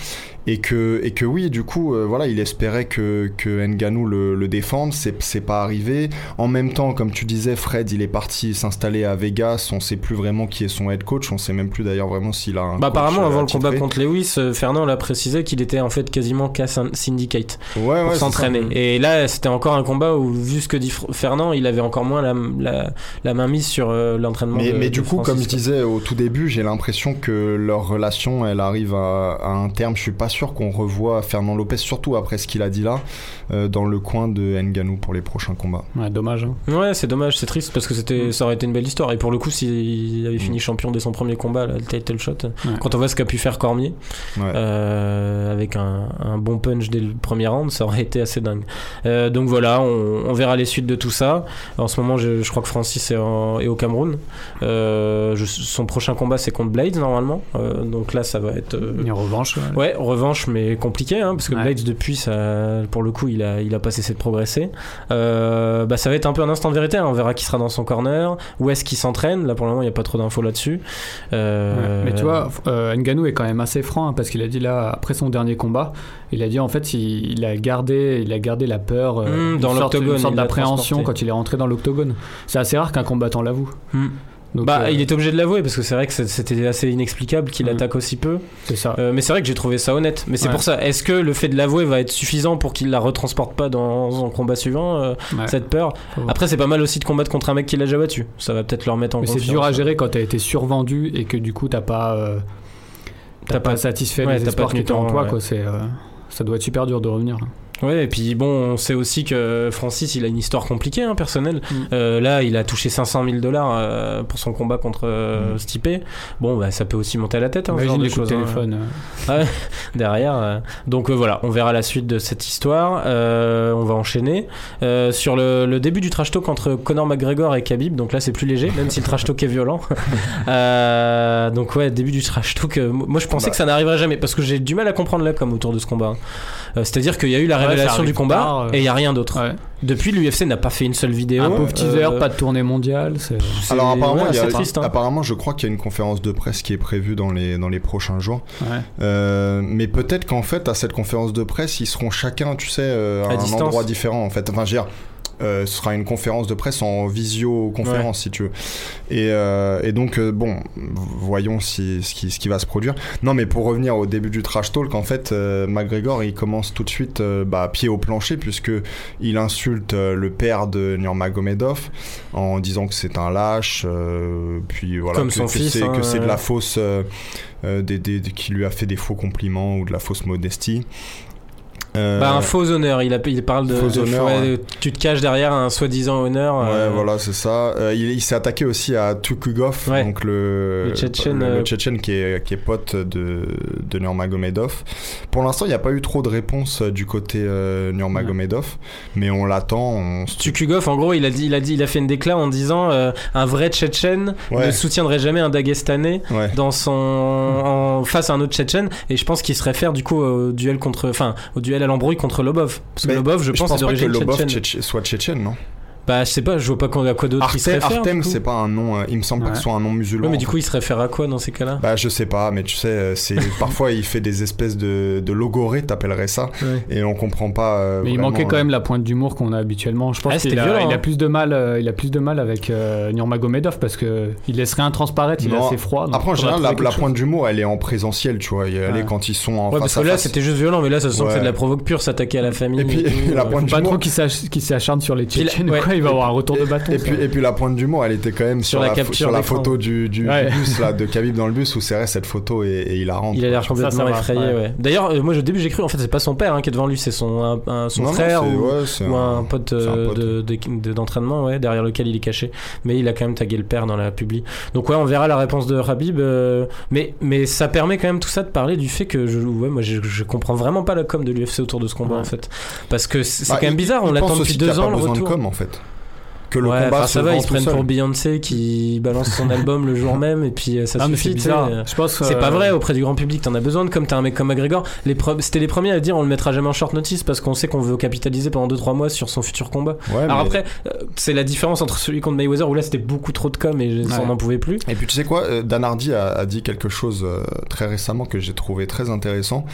et que et que oui, du coup, voilà, il espérait que que Ngannou le, le défende, c'est pas arrivé. En même temps, comme tu disais, Fred, il est parti s'installer à Vegas, on sait plus vraiment qui est son head coach, on sait même plus d'ailleurs vraiment s'il a un. bah, apparemment euh, avant le combat contre Lewis euh, Fernand l'a précisé qu'il était en fait quasiment qu'à syn- syndicate ouais, pour s'entraîner. Et là, c'était encore un combat où, vu ce que dit Fernand, il avait encore moins la, la, la main mise sur euh, l'entraînement. Mais, de- mais de du coup, Francis, comme je disais au tout début, j'ai l'impression que leur relation, elle arrive à, à un terme. Je suis pas sûr qu'on revoit Fernand Lopez, surtout après ce qu'il a dit là, euh, dans le coin de Nganou pour les prochains combats. Ouais, dommage. hein. Ouais, c'est dommage, c'est triste parce que c'était, Mm. ça aurait été une belle histoire. Et pour le coup, s'il avait fini champion dès son premier combat, là, le title shot, quand on voit ce qu'a pu faire Cormier, Ouais. euh, avec un, un bon punch dès le premier round, ça aurait été assez dingue. Euh, donc voilà, on, on verra les suites de tout ça. En ce moment, je, je crois que Francis est, en- est au Cameroun. Euh, je- son prochain combat, c'est contre Blades normalement. Euh, donc là, ça va être. euh, en revanche, ouais. Ouais, revanche, mais compliqué, hein, parce que Ouais. Blades, depuis, ça, pour le coup, il a, il a pas cessé de progresser. Euh, bah, ça va être un peu un instant de vérité, hein, on verra qui sera dans son corner, où est-ce qu'il s'entraîne. Là, pour le moment, il n'y a pas trop d'infos là-dessus. Euh, Ouais. Mais tu vois, euh, Ngannou est quand même assez franc hein, parce qu'il a dit là après son dernier combat, il a dit en fait il, il a gardé, il a gardé la peur euh, Hmm, une dans sorte- une sorte l'a d'appréhension quand il est rentré dans l'octogone. C'est assez rare qu'un combattant l'avoue. Hmm. Donc, Bah, euh, il est obligé de l'avouer parce que c'est vrai que c'était assez inexplicable qu'il Mm. attaque aussi peu. c'est ça. Euh, mais c'est vrai que j'ai trouvé ça honnête. Mais c'est Ouais. pour ça. Est-ce que le fait de l'avouer va être suffisant pour qu'il la retransporte pas dans son combat suivant euh, Ouais. cette peur Après, c'est pas mal aussi de combattre contre un mec qui l'a déjà battu. Ça va peut-être le remettre en Mais c'est dur à gérer quand t'as été survendu et que du coup t'as pas, euh, t'as pas, pas- satisfait les espoirs qui étaient en toi. Quoi. C'est, euh, ça doit être super dur de revenir. Ouais, et puis bon, on sait aussi que Francis, il a une histoire compliquée, hein, personnelle. Mm. Euh, là, il a touché 500 000 dollars euh, pour son combat contre euh, Mm. Stipe. Bon, bah, ça peut aussi monter à la tête, hein, Imagine les coups de hein. téléphone. euh. derrière. Donc voilà, on verra la suite de cette histoire. On va enchaîner sur le, le début du trash talk entre Conor McGregor et Khabib. Donc là, c'est plus léger, même si le trash talk est violent. Donc ouais, début du trash talk. moi, je pensais Bah. que ça n'arriverait jamais parce que j'ai du mal à comprendre là comme autour de ce combat. hein. C'est-à-dire qu'il y a eu la Ouais, ça révélation du combat euh. et il y a rien d'autre. Depuis, l'UFC n'a pas fait une seule vidéo. Un pauvre teaser, Euh, pas de tournée mondiale. c'est- c'est- Alors apparemment, ouais, il y a- c'est triste. hein. apparemment, je crois qu'il y a une conférence de presse qui est prévue dans les, dans les prochains jours. Ouais. Euh, mais peut-être qu'en fait, à cette conférence de presse, ils seront chacun, tu sais, euh, à, À un distance. endroit différent. En fait, enfin, je veux dire, euh, ce sera une conférence de presse en visioconférence, si tu veux. Et, euh, et donc, euh, bon, voyons si, ce, qui, ce qui va se produire. Non, mais pour revenir au début du trash talk, en fait, euh, McGregor, il commence tout de suite euh, bah, pied au plancher, puisque il insulte euh, le père de Nurmagomedov en disant que c'est un lâche, euh, puis voilà, Comme que, son que fils, c'est hein, que c'est de la fausse, euh, des, des- des- qui lui a fait des faux compliments ou de la fausse modestie. Euh, Bah, un faux honneur, il, a- il parle de, Faux de- honneur, ouais, ouais. de- tu te caches derrière un soi-disant honneur. Ouais, euh, voilà, c'est ça. Euh, il il s'est attaqué aussi à Tukugov, Ouais. donc le, Le Tchétchène, le- le Tchétchène qui est, qui est pote de, de Nurmagomedov. Pour l'instant, il n'y a pas eu trop de réponses euh, du côté Nurmagomedov, mais on l'attend. On... Tukugov, en gros, il a dit, il a dit, il a fait une déclat en disant un vrai Tchétchène ne soutiendrait jamais un Dagestanais dans son en, face à un autre Tchétchène. Et je pense qu'il se réfère du coup au duel contre, enfin, au duel à l'embrouille contre Lobov, parce que Mais Lobov, je pense, est pas que d'origine Lobov tchétchène. tchétché- soit tchétchène, non? Bah, je sais pas, je vois pas quoi- à quoi d'autre il se Artem, réfère. Artem c'est pas un nom. euh, il me semble pas que ce soit un nom musulman. Ouais, mais du coup, il se réfère à quoi dans ces cas-là? Bah, je sais pas, mais tu sais, euh, c'est parfois il fait des espèces de, de logorées, t'appellerais ça, Ouais. et on comprend pas. euh, Mais il manquait quand euh, même la pointe d'humour qu'on a habituellement. Je pense Ah, qu'il c'était a, violent, il a hein. plus de mal, euh, il a plus de mal avec euh, Nurmagomedov parce que il laisse rien transparaître, il est assez froid. donc Après, en général, la, pointe d'humour, elle est en présentiel, tu vois. Elle est quand ils sont en Ouais, parce face que à là, face. c'était juste violent, mais là, ça se sent que c'est de la provoque pure, s'attaquer à la famille. Et puis, la pointe Faut pas d'humour- trop qu'il s'acharne sur les Tchétchènes, il va avoir un retour de bâton. Et puis, et puis la pointe d'humour, elle était quand même sur, Sur la la, capture sur la d'écran. photo du, du, Ouais. du bus, là, de Khabib dans le bus, où c'est vrai, cette photo est, est hilarante. Il a l'air Ça, complètement effrayé, ouais. ouais. D'ailleurs, euh, moi, au début, j'ai cru, en fait, c'est pas son père hein, qui est devant lui, c'est son, un- un- son Non, frère ou, ouais, c'est ou un, pote, un euh, pote. de- de- de- d'entraînement, ouais, derrière lequel il est caché. Mais il a quand même tagué le père dans la publi. Donc, ouais, on verra la réponse de Habib. euh, mais, mais ça permet quand même tout ça de parler du fait que je, ouais, moi, je, je comprends vraiment pas la com de l'UFC autour de ce combat, Ouais. en fait. Parce que c'est Bah, quand même il- bizarre, on il l'attend depuis deux a ans pas le besoin retour. de com, en fait. Que le ouais, combat enfin, se ça va, ils se prennent seul. pour Beyoncé qui balance son album le jour même et puis euh, ça Ah, suffit. c'est euh. Pas euh, vrai auprès du grand public, t'en as besoin comme t'as un mec comme McGregor. Les C'était les premiers à dire on le mettra jamais en short notice parce qu'on sait qu'on veut capitaliser pendant 2-3 mois sur son futur combat. Ouais, Alors mais- après, c'est la différence entre celui contre Mayweather où là c'était beaucoup trop de com et on Ouais. n'en pouvait plus. Et puis tu sais quoi, Dan Hardy a, a dit quelque chose très récemment que j'ai trouvé très intéressant.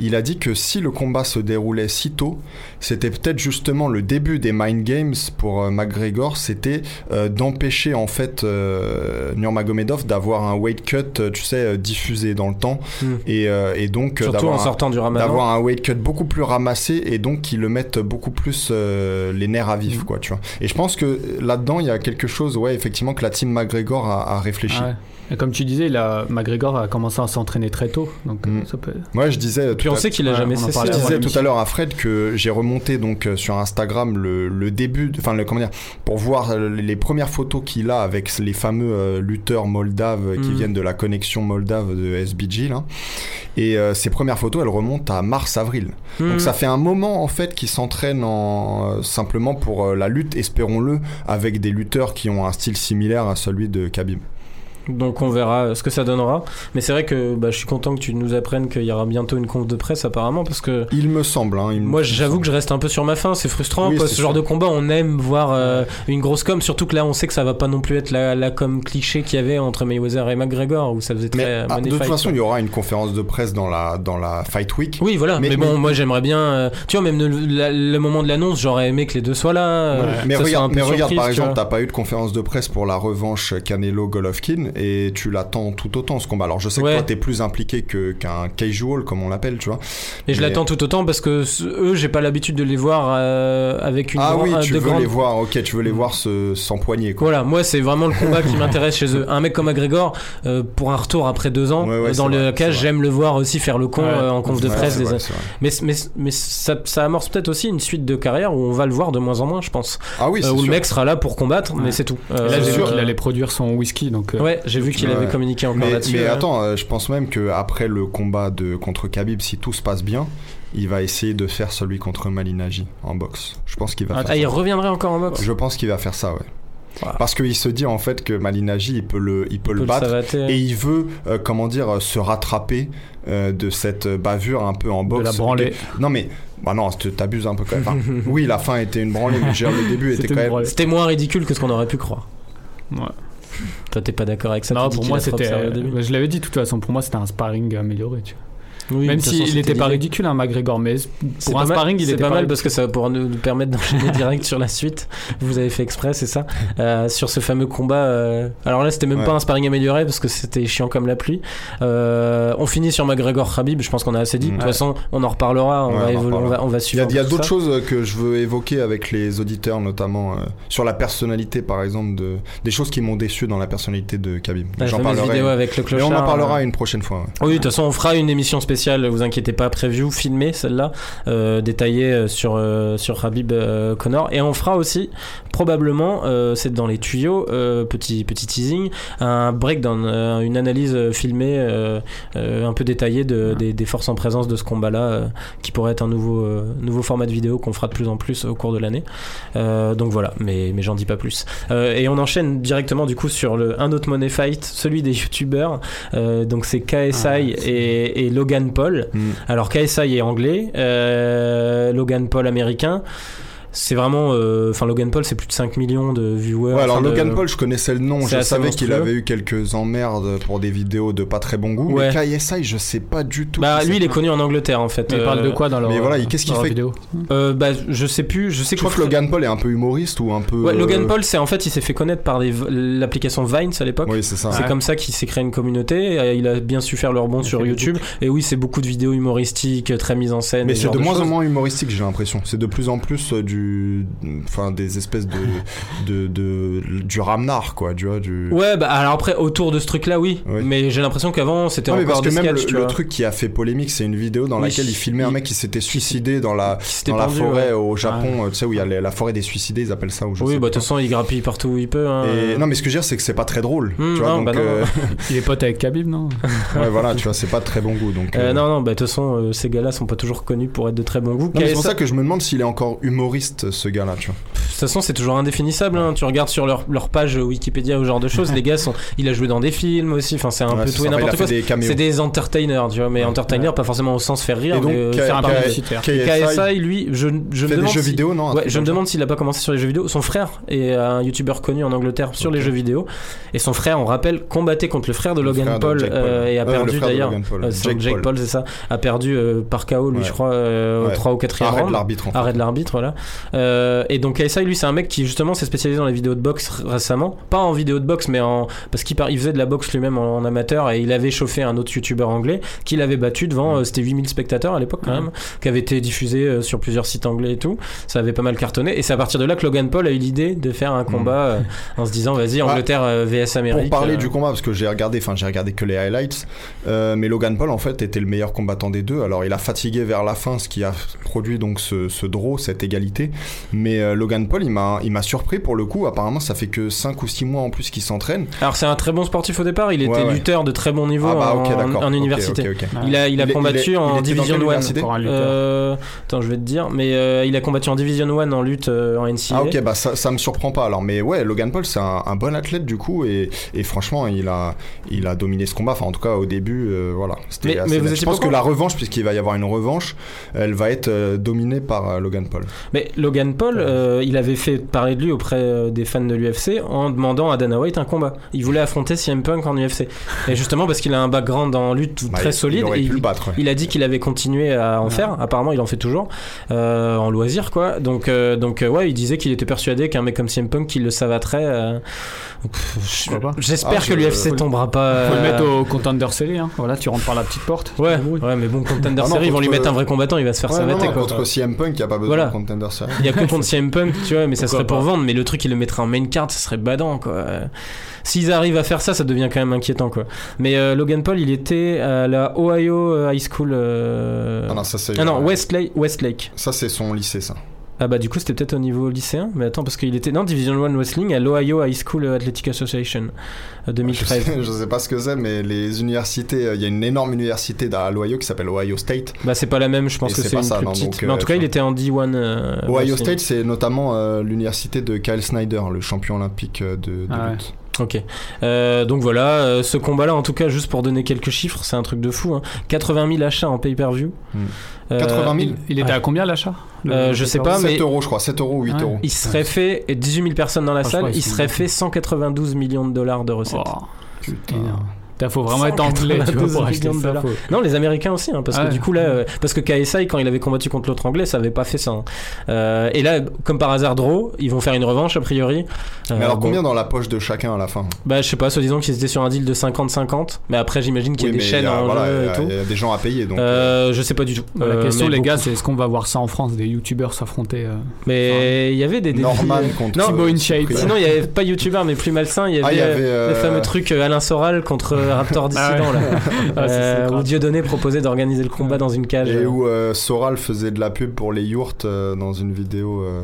Il a dit que si le combat se déroulait si tôt, c'était peut-être justement le début des mind games pour McGregor C'était euh, d'empêcher en fait euh, Nurmagomedov d'avoir un weight cut, euh, tu sais, diffusé dans le temps, Hmm. et, et donc Surtout en d'avoir un- sortant du ramadan. d'avoir un weight cut beaucoup plus ramassé et donc qui le mettent beaucoup plus les nerfs à vif Mhm. quoi tu vois et je pense que là-dedans il y a quelque chose ouais effectivement que la team McGregor a, a réfléchi Ah ouais. Et comme tu disais, là, McGregor a commencé à s'entraîner très tôt, donc euh, Mm. ça peut. moi je disais Puis tout on à- sait qu'il a Ouais, jamais cessé. je disais tout à l'heure à Fred que j'ai remonté donc euh, sur Instagram le, le début, enfin le comment dire, pour voir euh, les premières photos qu'il a avec les fameux euh, lutteurs moldaves qui Mhm. viennent de la connexion moldave de SBG là. Et euh, ces premières photos, elles remontent à mars-avril. Hmm. Donc ça fait un moment en fait qu'il s'entraîne en, euh, simplement pour euh, la lutte, espérons-le, avec des lutteurs qui ont un style similaire à celui de Khabib. Donc on verra ce que ça donnera. Mais c'est vrai que bah, je suis content que tu nous apprennes qu'il y aura bientôt une conf de presse apparemment parce que Il me semble. Hein, il me moi j'avoue que je reste un peu sur ma faim, c'est frustrant. Oui, quoi. Ce genre de combat, on aime voir euh, une grosse com, surtout que là on sait que ça va pas non plus être la, la com cliché qu'il y avait entre Mayweather et McGregor où ça faisait très Mais ah, de toute façon, il y aura une conférence de presse dans la, dans la Fight Week. Oui, voilà. Mais, Mais- bon, mais- moi j'aimerais bien. euh, tu vois, même le, la- le moment de l'annonce, j'aurais aimé que les deux soient là. euh. Mais regarde, par exemple, t'as pas eu de conférence de presse pour la revanche Canelo-Golovkin et tu l'attends tout autant ce combat. Alors je sais Ouais. que toi t'es plus impliqué que- qu'un casual comme on l'appelle, tu vois. Et je Mais- l'attends tout autant parce que eux, j'ai pas l'habitude de les voir euh, avec une ah grand- oui, un- tu de veux grandes- les voir, ok, tu veux les voir se- s'empoigner quoi. Voilà, moi c'est vraiment le combat qui m'intéresse chez eux. Un mec comme McGregor, euh, pour un retour après deux ans, Ouais, ouais, euh, c'est dans le vrai, j'aime le voir aussi faire le con Ouais. euh, en conf de presse. des- vrai. Mais, mais, mais ça, ça amorce peut-être aussi une suite de carrière où on va le voir de moins en moins, je pense. Ah oui, Euh, où le sûr. mec sera là pour combattre, mais c'est tout. Là, Euh, sûr. qu'il allait produire son whisky, donc. euh, Ouais, j'ai vu qu'il Ouais. avait communiqué encore Mais, là-dessus. mais attends, euh, je pense même que après le combat de contre Khabib, si tout se passe bien, il va essayer de faire celui contre Malinaji en boxe. Je pense qu'il va Ah, faire il ça. reviendrait encore en boxe Je pense qu'il va faire ça, ouais. Voilà. Parce qu'il se dit en fait que Malinaji, il peut le, il peut Il le peut battre. savater. Et il veut, euh, comment dire, euh, se rattraper euh, de cette bavure un peu en de boxe. la branlée. Non mais, bah non, t'abuses un peu quand même. Enfin, oui, la fin était une branlée, mais je veux dire, le début était C'était quand même. C'était moins ridicule que ce qu'on aurait pu croire. Ouais. Toi, t'es pas d'accord avec ça Non, pour moi, c'était. euh, Je l'avais dit de toute façon, pour moi, c'était un sparring amélioré. Tu vois. Oui, Même s'il n'était pas ridicule, hein, McGregor, mais C'est pour un sparring, il C'est était pas pas mal parce que ça va pouvoir nous, nous permettre d'enchaîner direct sur la suite. Vous avez fait exprès, c'est ça Euh, Sur ce fameux combat. euh, Alors là, c'était même Ouais. pas un sparring amélioré parce que c'était chiant comme la pluie. Euh, on finit sur McGregor Khabib. Je pense qu'on a assez dit. De toute Ouais. façon, on en reparlera. On, Ouais, va, on en évolu- on reparlera. va, on va Il y suivre. il y a d'autres choses que je veux évoquer avec les auditeurs, notamment euh, sur la personnalité, par exemple, de, des choses qui m'ont déçu dans la personnalité de Khabib. La J'en parlerai. vidéo avec le Mais clochard. on en parlera euh, une prochaine fois. ouais. Oui, de toute façon, on fera une émission spéciale, vous inquiétez pas, preview, filmée, celle-là, euh, détaillée euh, sur, euh, sur Habib Connor. Et on fera aussi, probablement, c'est dans les tuyaux, petit, petit teasing, un breakdown, une analyse filmée un peu détaillée de, des, des forces en présence de ce combat-là, qui pourrait être un nouveau, nouveau format de vidéo qu'on fera de plus en plus au cours de l'année. Donc voilà, mais, mais j'en dis pas plus. Et on enchaîne directement du coup sur le, un autre money fight, celui des youtubeurs. Donc c'est KSI Ah, et Logan Paul. Mm. Alors KSI est anglais, euh, Logan Paul américain. C'est vraiment, euh, enfin Logan Paul, c'est plus de 5 millions de viewers. Ouais, alors de- Logan Paul, je connaissais le nom, je savais qu'il avait eu quelques emmerdes pour des vidéos de pas très bon goût. Ouais. Mais KSI, je sais pas du tout. Bah lui, il est connu en Angleterre en fait. Mais il parle de quoi dans leur, mais voilà, il- qu'est-ce qu'il dans leur fait vidéo euh, Bah je sais plus, je sais Je que Logan Paul est un peu humoriste ou un peu. Ouais, Logan euh, Paul, c'est en fait, il s'est fait connaître par l'application Vines à l'époque. Oui, c'est ça. C'est Ouais. comme ça qu'il s'est créé une communauté. Il a bien su faire le rebond sur YouTube. Et oui, c'est beaucoup de vidéos humoristiques, très mises en scène. Mais c'est de moins en moins humoristique, j'ai l'impression. C'est de plus en plus euh, du, enfin des espèces de, de, de, du ramnar quoi, tu vois, du. Ouais, bah alors après, autour de ce truc-là, oui. Ouais. Mais j'ai l'impression qu'avant, c'était Non, mais encore parce que même sketchs, le, tu le vois. truc qui a fait polémique, c'est une vidéo dans Oui. laquelle il filmait un mec qui s'était suicidé dans la dans la forêt ouais. au Japon, tu sais où il y a les- la forêt des suicidés, ils appellent ça je Oui, sais bah de toute façon, il grappille partout où il peut. hein. Et, non mais ce que je veux dire c'est que c'est pas très drôle Hmm, tu vois non, donc bah non, euh, Il est pote avec Khabib, non ouais, voilà tu vois c'est pas de très bon goût donc Euh, euh, non, non, bah de toute façon, ces gars-là sont pas toujours connus pour être de très bon goût. c'est pour ça que je me demande s'il est encore humoriste ce gars là tu vois De toute façon, c'est toujours indéfinissable. hein. Tu regardes sur leur, leur page Wikipédia ou ce genre de choses. les gars sont. Il a joué dans des films aussi. Enfin, c'est un Ouais, peu tout et n'importe quoi. C'est des entertainers, tu vois. Mais entertainer, pas forcément au sens faire rire. Et donc, mais, euh, faire. KSI, lui, je, je me demande. jeux si- vidéo non je me demande s'il a pas commencé sur les jeux vidéo. Son frère est un youtubeur connu en Angleterre sur les jeux vidéo. Et son frère, on rappelle, combattait contre le frère de Logan Paul et a perdu d'ailleurs. Jake Paul. C'est ça. A perdu euh, par KO, lui, je crois, euh, au Ouais. 3 ou 4 arrêt round. de l'arbitre. Arrêt de l'arbitre, voilà. Euh, et donc KSI, lui, c'est un mec qui justement s'est spécialisé dans les vidéos de boxe récemment. Pas en vidéo de boxe, mais en. Parce qu'il par- il faisait de la boxe lui-même en, en amateur et il avait chauffé un autre youtubeur anglais qui l'avait battu devant. euh, C'était 8000 spectateurs à l'époque quand même, qui avait été diffusé euh, sur plusieurs sites anglais et tout. Ça avait pas mal cartonné. Et c'est à partir de là que Logan Paul a eu l'idée de faire un combat euh, en se disant vas-y, Angleterre euh, VS Amérique. Pour parler du combat, parce que j'ai regardé, enfin j'ai regardé que les highlights, euh, mais Logan Paul en fait était le meilleur combattant des deux. Alors il a fatigué vers la fin, ce qui a produit donc ce, ce draw, cette égalité. Mais euh, Logan Paul, il m'a, il m'a surpris pour le coup. Apparemment, ça fait que 5 ou 6 mois en plus qu'il s'entraîne. Alors c'est un très bon sportif au départ. Il était Ouais, ouais. lutteur de très bon niveau ah bah en, université. Il a, il a Il combattu il est- en Division quelle 1. université Pour un lutteur. Euh, attends, je vais te dire. Mais euh, il a combattu en Division 1 en lutte euh, en NCAA. Ah ok, bah ça, ça me surprend pas alors. Mais ouais, Logan Paul, c'est un, un bon athlète du coup. Et, et franchement, il a, il a dominé ce combat. Enfin, en tout cas, au début, euh, voilà. Mais- mais vous Je pense que la revanche, puisqu'il va y avoir une revanche, elle va être euh, dominée par euh, Logan Paul. Mais Logan Paul, euh, il avait fait parler de lui auprès euh, des fans de l'UFC en demandant à Dana White un combat. Il voulait affronter CM Punk en UFC. Et justement parce qu'il a un background en lutte Bah, très il- solide. Il et il, battre. ouais. il a dit qu'il avait continué à en Ouais. faire. Apparemment, il en fait toujours euh, en loisir, quoi. Donc, euh, donc ouais, il disait qu'il était persuadé qu'un mec comme CM Punk, qui le savaterait. Euh, J'espère Ah, que l'UFC tombera pas. Faut le euh, mettre au contender series, hein. Voilà, tu rentres par la petite porte. Ouais, ouais, mais bon, Contender Ah non, Series, ils vont lui mettre un vrai combattant, il va se faire Ouais, non, quoi. contre CM Punk, il n'y a pas besoin Voilà. de contender series. Il y a que contre CM Punk, tu vois, mais ça Pourquoi serait pour pas. vendre. Mais le truc, il le mettrait en main card, ça serait badant, quoi. Euh, S'ils arrivent à faire ça, ça devient quand même inquiétant, quoi. Mais euh, Logan Paul, il était à la Ohio euh, High School. euh, Ah non, ça c'est. Ah non, Westlake. Westlake. Ça c'est son lycée, ça. Ah bah du coup c'était peut-être au niveau lycéen, mais attends parce qu'il était non Division 1 Wrestling à l'Ohio High School Athletic Association euh, Je 2013. sais, je sais pas ce que c'est, mais les universités, euh, il y a une énorme université à l'Ohio qui s'appelle Ohio State. Bah c'est pas la même, je pense Et que c'est une ça, plus non, petite. donc, mais en euh, tout cas il était en D1. euh, Ohio wrestling. State, c'est notamment euh, l'université de Kyle Snyder, le champion olympique euh, de, de Ah ouais. lutte. Ok. Euh, donc voilà, euh, ce combat-là, en tout cas, juste pour donner quelques chiffres, c'est un truc de fou. Hein. 80 000 achats en pay-per-view. Hmm. Euh, 80 000 Il était Ouais. à combien l'achat Euh, je sais pas, 7 mais- euros, je crois, 7 euros ou 8 Ouais. euros. Il serait fait, et 18 000 personnes dans la Franchement, salle, il serait fait 192 millions de dollars de recettes. Oh, putain. Putain, faut vraiment être anglais tu vois, 192 pour acheter ça. faut- Non, les Américains aussi, hein, parce Ah que ouais. du coup là, euh, parce que KSI quand il avait combattu contre l'autre anglais, ça avait pas fait ça. hein. Euh, et là, comme par hasard, Draw, ils vont faire une revanche a priori. Euh, Mais alors bon, combien dans la poche de chacun à la fin? Bah je sais pas, soi-disant qu'ils étaient sur un deal de 50-50, mais après j'imagine qu'il y a Oui, des chaînes il y a- en voilà, jeu il y et a- tout. Il y a des gens à payer, donc. je sais pas du tout. La question, les beaucoup. gars, c'est est-ce qu'on va voir ça en France, des youtubeurs s'affronter Mais il y avait des défis, Norman euh, contre. Thibaut InShape. Sinon, il y avait pas youtubeur, mais plus malsain. Il y avait, Ah, il avait, le fameux truc Alain Soral contre Raptor Dissident, là. Ah, Euh, où. Dieudonné proposait d'organiser le combat dans une cage. Et où euh, Soral faisait de la pub pour les yurts euh, dans une vidéo euh,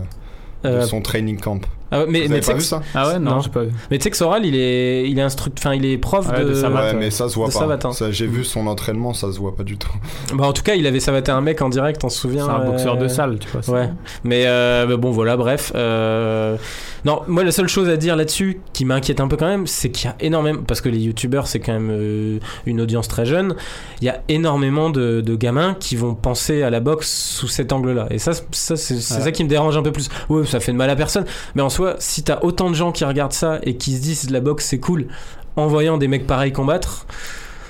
Euh, de son training camp. Ah ouais, mais, Vous mais avez pas vu ça Ah ouais, non, Non. j'ai pas vu. mais tu sais que Soral, il est, il est instruct, enfin, il est prof Ouais, de, de. Ouais, mais ça se voit de pas. savate, hein. Ça, J'ai vu son entraînement, ça se voit pas du tout. Bah, en tout cas, il avait savaté un mec en direct, on se souvient. C'est un euh, boxeur de salle, tu vois. c'est- Ouais. Mais, euh, mais bon, voilà, bref. euh, Non, moi, la seule chose à dire là-dessus qui m'inquiète un peu quand même, c'est qu'il y a énormément. Parce que les youtubeurs, c'est quand même euh, une audience très jeune. Il y a énormément de, de gamins qui vont penser à la boxe sous cet angle-là. Et ça, ça c'est c'est Ouais. ça qui me dérange un peu plus. Ouais, ça fait de mal à personne. Mais en soi, si t'as autant de gens qui regardent ça et qui se disent la boxe, c'est cool, en voyant des mecs pareils combattre.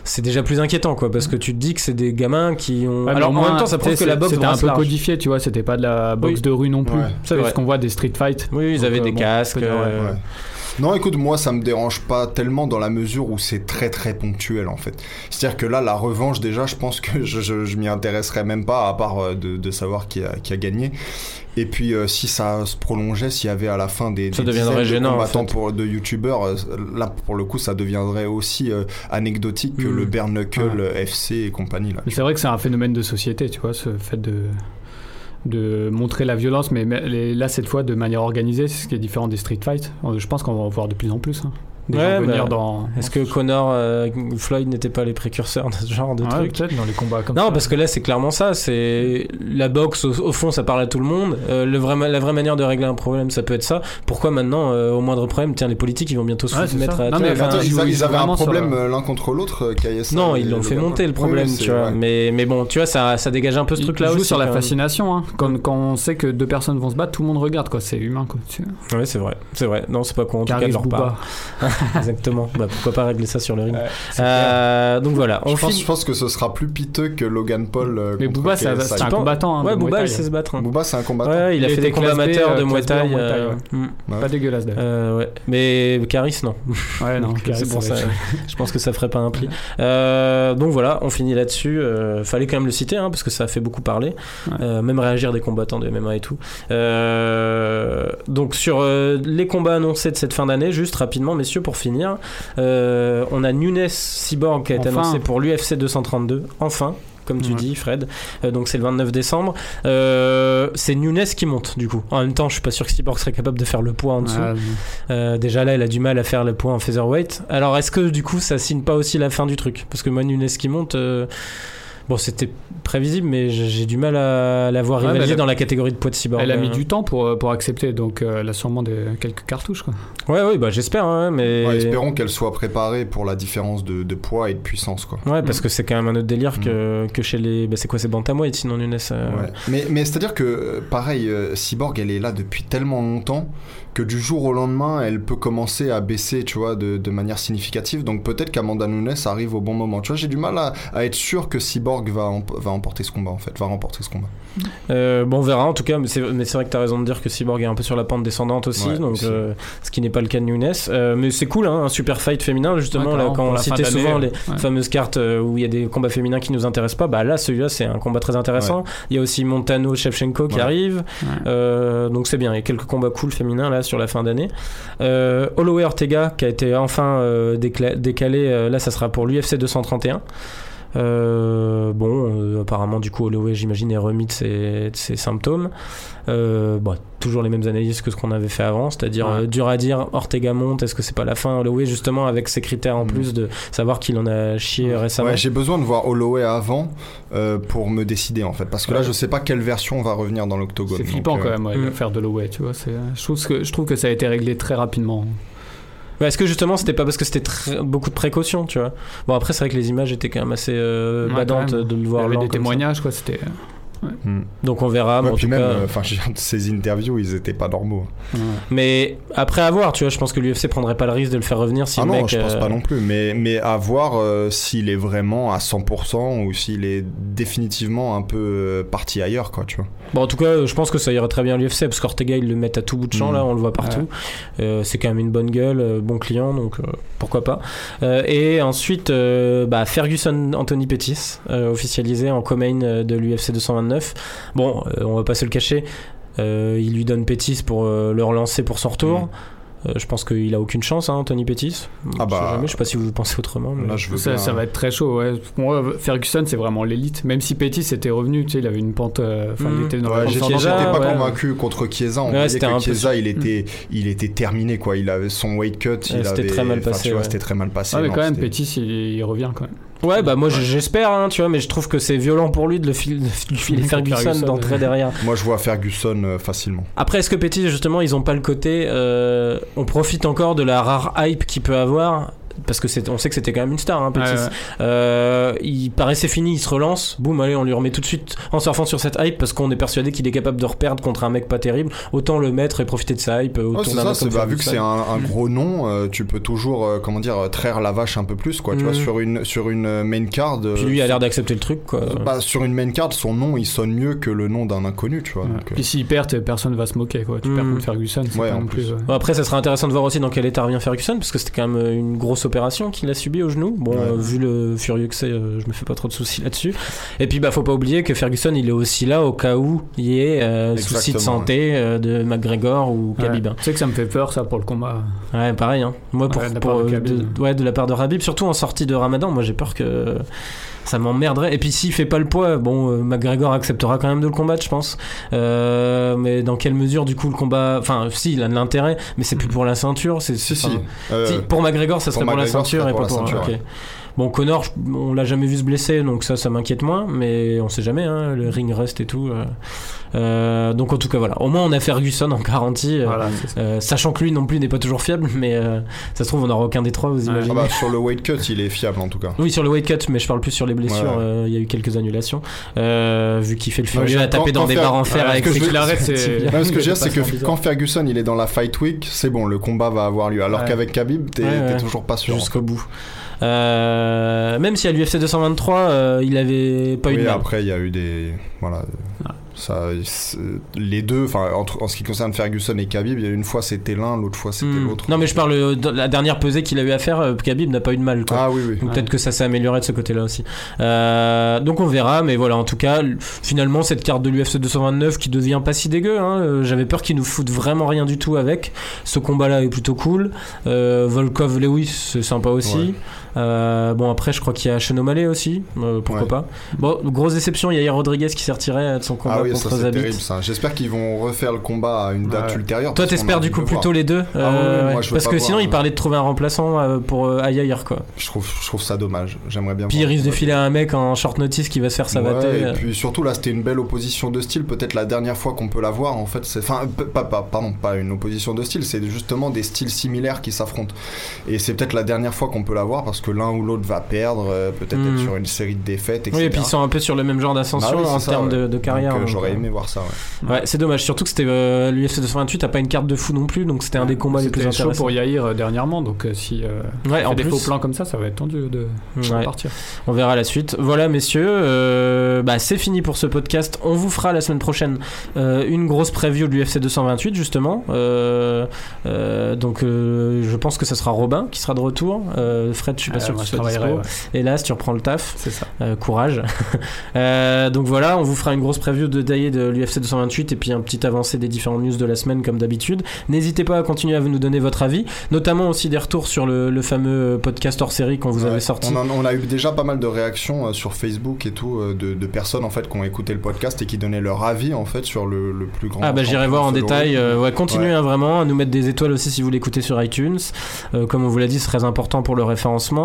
C'est déjà plus inquiétant quoi parce que tu te dis que c'est des gamins qui ont. Ouais, Alors en moins, même temps ça prouve que la boxe c'était un peu large. codifié, tu vois, c'était pas de la boxe Oui. de rue non plus. Ouais. C'est C'est vrai. ce qu'on voit des street fights. Oui, ils Donc, avaient euh, des bon, casques. faut dire, ouais. euh, Ouais. Non, écoute, moi ça me dérange pas tellement dans la mesure où c'est très très ponctuel en fait. C'est-à-dire que là, la revanche, déjà, je pense que je, je, je m'y intéresserais même pas à part euh, de, de savoir qui a, qui a gagné. Et puis euh, si ça se prolongeait, s'il y avait à la fin des, Ça des deviendrait gênant, de en combattants fait. pour, de youtubeurs, euh, là pour le coup ça deviendrait aussi euh, anecdotique que Mm. le bare knuckle Ouais. euh, FC et compagnie là. Mais c'est vrai que c'est un phénomène de société, tu vois, ce fait de de montrer la violence, mais là cette fois de manière organisée, c'est ce qui est différent des street fights. Je pense qu'on va en voir de plus en plus. hein. Des Ouais, gens venir bah, dans. Est-ce que Connor, euh, Floyd n'étaient pas les précurseurs de ce genre de truc peut-être dans les combats comme ça. Non, parce que là, c'est clairement ça. C'est la boxe. Au, au fond, ça parle à tout le monde. Euh, le vrai, la vraie manière de régler un problème, ça peut être ça. Pourquoi maintenant, euh, au moindre problème, tiens, les politiques, ils vont bientôt se mettre ça. à Non, mais Enfin, ils, ils ils avaient un problème la- l'un contre l'autre, Non, ils l'ont fait monter le problème, Oui, tu vois. ouais. Mais, mais bon, tu vois, ça, ça dégage un peu ce truc-là aussi. sur la fascination. Hein. Quand, quand on sait que deux personnes vont se battre, tout le monde regarde, quoi. C'est humain, quoi. Tu- Ouais, c'est vrai. C'est vrai. Non, c'est pas con. En tout cas, de leur part. Exactement. Bah, pourquoi pas régler ça sur le ring. Euh, donc voilà, on Je pense, finit. je pense que ce sera plus piteux que Logan Paul. euh, Mais Booba, c'est un combattant. hein, Ouais, Booba, il sait se battre. hein. Booba, c'est un combattant. Ouais, il a Il fait des combats amateurs de Muay Thai. Euh, hmm. Pas dégueulasse d'ailleurs. Mais Caris, non. Ouais, c'est pour ça Je pense que ça ferait pas un pli. Euh, donc voilà, on finit là-dessus. Fallait quand même le citer, hein, parce que ça a fait beaucoup parler. Même réagir des combattants de MMA et tout. Donc sur les combats annoncés de cette fin d'année, juste rapidement, messieurs, pour finir, euh, on a Nunes Cyborg qui a été Enfin. annoncé pour l'UFC 232. Enfin. Comme tu Ouais. dis, Fred. Euh, donc c'est le 29 décembre. Euh, c'est Nunes qui monte, du coup. En même temps, je suis pas sûr que Cyborg serait capable de faire le poids en dessous. Ouais, Euh, déjà là, elle a du mal à faire le poids en featherweight. Alors est-ce que du coup ça signe pas aussi la fin du truc? Parce que moi, Nunes qui monte, bon c'était prévisible, mais j'ai du mal à la voir rivaliser dans la catégorie de poids de cyborg. Elle a mis du temps pour, euh, pour accepter, donc euh, elle a sûrement des, quelques cartouches. Quoi. Ouais, ouais, bah j'espère, hein, mais. Ouais, espérons qu'elle soit préparée pour la différence de, de poids et de puissance, quoi. Ouais, parce Mm. que c'est quand même un autre délire que, que chez les. Bah, c'est quoi, c'est Bantamweight sinon Nunes euh, Ouais. Mais, mais c'est-à-dire que, euh, pareil, euh, Cyborg, elle est là depuis tellement longtemps que du jour au lendemain, elle peut commencer à baisser, tu vois, de, de manière significative. Donc peut-être qu'Amanda Nunes arrive au bon moment. Tu vois, j'ai du mal à, à être sûr que Cyborg va, em- va emporter ce combat, en fait, va remporter ce combat. Euh, bon, on verra en tout cas, mais c'est, vrai que t'as raison de dire que Cyborg est un peu sur la pente descendante aussi, Ouais, donc aussi. euh, ce qui n'est pas le cas de Nunes. Euh, mais c'est cool, hein, un super fight féminin, justement, Ouais, là, clairement, quand on citait souvent les ouais. fameuses cartes où il y a des combats féminins qui nous intéressent pas, bah là, celui-là, c'est un combat très intéressant. Il y a aussi Montano Shevchenko qui Ouais. arrive, Ouais. euh, donc c'est bien. Il y a quelques combats cool féminins là sur la fin d'année. Euh, Holloway Ortega qui a été enfin euh, décalé, euh, là, ça sera pour l'UFC 231. Euh, bon, euh, apparemment, du coup, Holloway, j'imagine, est remis de ses, de ses symptômes. Euh, bon, toujours les mêmes analyses que ce qu'on avait fait avant, c'est-à-dire Ouais. euh, dur à dire, Ortega monte, est-ce que c'est pas la fin Holloway, justement, avec ses critères en Mm. plus de savoir qu'il en a chié récemment. Ouais, j'ai besoin de voir Holloway avant euh, pour me décider, en fait. Parce que là, je sais pas quelle version va revenir dans l'octogone. C'est Donc, flippant euh, quand même, ouais, mm. l'affaire de Lowey, tu vois. c'est- Je trouve, que, je trouve que ça a été réglé très rapidement. Ouais, Est-ce que justement c'était pas parce que c'était beaucoup de précautions, tu vois? Bon après c'est vrai que les images étaient quand même assez euh, Ouais, badantes quand même. de le Il y voir avait lent des ça. témoignages, quoi. C'était. Donc on verra. Ouais, mais en puis tout même, cas- euh, enfin, ces interviews, ils étaient pas normaux. ouais. Mais après avoir, tu vois, je pense que l'UFC prendrait pas le risque de le faire revenir si ah le non, mec. je pense euh, pas non plus. Mais, mais à voir euh, s'il est vraiment à 100% ou s'il est définitivement un peu euh, parti ailleurs, quoi, tu vois. Bon en tout cas, je pense que ça irait très bien à l'UFC parce qu'Ortega ils le mettent à tout bout de champ Mm. là, on le voit partout. Euh, c'est quand même une bonne gueule, euh, bon client, donc euh, pourquoi pas. Euh, et ensuite, euh, bah, Ferguson Anthony Pettis, euh, officialisé en co-main de l'UFC 229. Bon, euh, on va pas se le cacher. euh, il lui donne Pettis pour euh, le relancer pour son retour. Mm. Euh, je pense qu'il a aucune chance, hein, Anthony Pettis. Ah je, sais bah, jamais, je sais pas si vous pensez autrement. mais- Là, je veux Ça, bien- ça va être très chaud, ouais. Pour moi, Ferguson, c'est vraiment l'élite. Même si Pettis était revenu, tu sais, il avait une pente. euh, Enfin, il était dans Ouais, la j'étais pas ouais. convaincu contre Chiesa. On que Chiesa, il était, il était terminé, quoi. Il avait son weight cut. c'était avait- très mal enfin, passé, ouais. C'était très mal passé. Ah, mais non, quand même, Pettis, il, il revient quand même. Ouais, bah moi j'espère, hein, tu vois, mais je trouve que c'est violent pour lui de le fil- de lui filer Ferguson Ferguson, d'entrer ouais. derrière. Moi, je vois Ferguson euh, facilement. Après, est-ce que Pettis, justement, ils ont pas le côté. euh, on profite encore de la rare hype qu'il peut avoir parce que c'est, on sait que c'était quand même une star, hein. Ouais, ouais. Euh, il paraissait fini, il se relance, boum, allez, on lui remet tout de suite en surfant sur cette hype parce qu'on est persuadé qu'il est capable de reperdre contre un mec pas terrible. Autant le mettre et profiter de sa hype euh, c'est ça, c'est bah, vu que c'est un, un gros nom, euh, tu peux toujours, euh, comment dire, traire la vache un peu plus, quoi. Tu vois, Mhm. sur une, sur une main card. euh, Puis lui il a l'air d'accepter le truc, quoi. bah, sur une main card, son nom, il sonne mieux que le nom d'un inconnu, tu vois. Ouais. donc, Puis s'il perd, personne va se moquer, quoi. Tu perds Mhm. contre Ferguson, c'est Ouais, pas en non plus. plus. ouais. Bon, après, ça sera intéressant de voir aussi dans quel état revient Ferguson, parce que c'était quand même une grosse opération qu'il a subi au genou. Bon, Ouais. euh, vu le furieux que c'est, euh, je me fais pas trop de soucis là-dessus. Et puis, bah, faut pas oublier que Ferguson, il est aussi là au cas où il y ait euh, souci de santé euh, de McGregor ou. Khabib. Tu sais que ça me fait peur, ça, pour le combat. Ouais, pareil. Hein. Moi, pour, Ouais, de la pour, part de de, ouais, de la part de Rabib, surtout en sortie de Ramadan, moi j'ai peur que ça m'emmerderait. Et puis s'il fait pas le poids, bon, euh, McGregor acceptera quand même de le combattre, je pense. Euh, mais dans quelle mesure, du coup, le combat. Enfin, si, il a de l'intérêt, mais c'est plus pour la ceinture. C'est, Si, si. enfin, Euh, si, pour McGregor, ça serait pour, la McGregor, ceinture ce et pas pour pour. la ceinture, ok. ouais. Bon, Connor, on l'a jamais vu se blesser, donc ça, ça m'inquiète moins, mais on sait jamais, hein, le ring rust et tout. euh. Euh, donc en tout cas, voilà. Au moins, on a Ferguson en garantie, euh, Voilà, euh, sachant que lui non plus n'est pas toujours fiable, mais euh, ça se trouve, on n'aura aucun des trois, vous imaginez. Ah bah, sur le weight cut, il est fiable en tout cas. Oui, sur le weight cut, mais je parle plus sur les blessures. Ouais. euh, Il y a eu quelques annulations. Euh, vu qu'il fait le furieux j'ai- à taper quand- dans des Fer- barres en fer avec ce que ses ce que je veux dire, c'est que quand Ferguson il est dans la fight week, c'est bon, le combat va avoir lieu. Alors Ouais. qu'avec Khabib, t'es Ouais, t'es ouais. toujours pas sûr. jusqu'au bout. Euh, même si à l'UFC 223, euh, il avait pas eu oui, de mal. après, il y a eu des. Voilà. Ça, les deux, enfin, en ce qui concerne Ferguson et Khabib, une fois c'était l'un, l'autre fois c'était Hmm. l'autre. Non, mais je parle euh, de la dernière pesée qu'il a eu à faire. Khabib n'a pas eu de mal. Quoi. Ah oui, oui. Donc Ouais. peut-être que ça s'est amélioré de ce côté-là aussi. Euh, donc on verra, mais voilà, en tout cas, finalement, cette carte de l'UFC 229 qui devient pas si dégueu. Hein, euh, J'avais peur qu'ils nous foutent vraiment rien du tout avec. Ce combat-là est plutôt cool. Euh, Volkov Lewis, c'est sympa aussi. Ouais. Euh, bon, après, je crois qu'il y a Chenomale aussi. euh, pourquoi Ouais. pas. Bon, grosse déception, il y a Yair Rodriguez qui s'est retiré euh, de son combat Ah oui, contre c'est Zabit. terrible ça. J'espère qu'ils vont refaire le combat à une date Ouais. ultérieure. Toi, t'espères du coup plutôt les deux Ah moi, Parce que voir, sinon, il euh, parlait de trouver un remplaçant euh, pour euh, Ayair, quoi. Je trouve, je trouve ça dommage. J'aimerais bien Puis il risque de filer à un mec en short notice qui va se faire savater. Ouais, et puis surtout là c'était une belle opposition de style peut-être la dernière fois qu'on peut la voir en fait c'est enfin pas, pas pardon pas une opposition de style c'est justement des styles similaires qui s'affrontent et c'est peut-être la dernière fois qu'on peut la voir parce que l'un ou l'autre va perdre euh, peut-être être sur une série de défaites etc. Oui, et puis ils sont un peu sur le même genre d'ascension Bah oui, en ça, termes ouais. de, de carrière. Donc, euh, donc, j'aurais euh, aimé voir ça ouais. Ouais, c'est dommage. Surtout que c'était euh, l'UFC 228, t'as pas une carte de fou non plus, donc c'était un des combats les plus C'était chaud intéressants. pour Yair dernièrement, donc euh, si euh, Ouais, il en des plus, faux plans comme ça, ça va être tendu de, repartir. on verra la suite. Voilà, messieurs, euh, bah, c'est fini pour ce podcast. On vous fera la semaine prochaine euh, une grosse preview de l'UFC 228, justement. Euh, euh, donc, euh, je pense que ce sera Robin qui sera de retour. Euh, Fred, je suis pas Euh, sûr que tu je sois dispo. travaillerai, ouais. Hélas, tu reprends le taf. C'est ça. Euh, courage. Euh, donc voilà, on vous fera une grosse preview de Daillé de l'UFC 228 et puis un petit avancé des différentes news de la semaine comme d'habitude. N'hésitez pas à continuer à nous donner votre avis, notamment aussi des retours sur le, le fameux podcast hors série qu'on vous Ouais. avait sorti. On, en- on a eu déjà pas mal de réactions euh, sur Facebook et tout euh, de, de personnes en fait qui ont écouté le podcast et qui donnaient leur avis en fait sur le, le plus grand. Ah bah j'irai voir en détail. euh, ouais, continuez Ouais. hein, vraiment à nous mettre des étoiles aussi si vous l'écoutez sur iTunes. Euh, comme on vous l'a dit, c'est très important pour le référencement.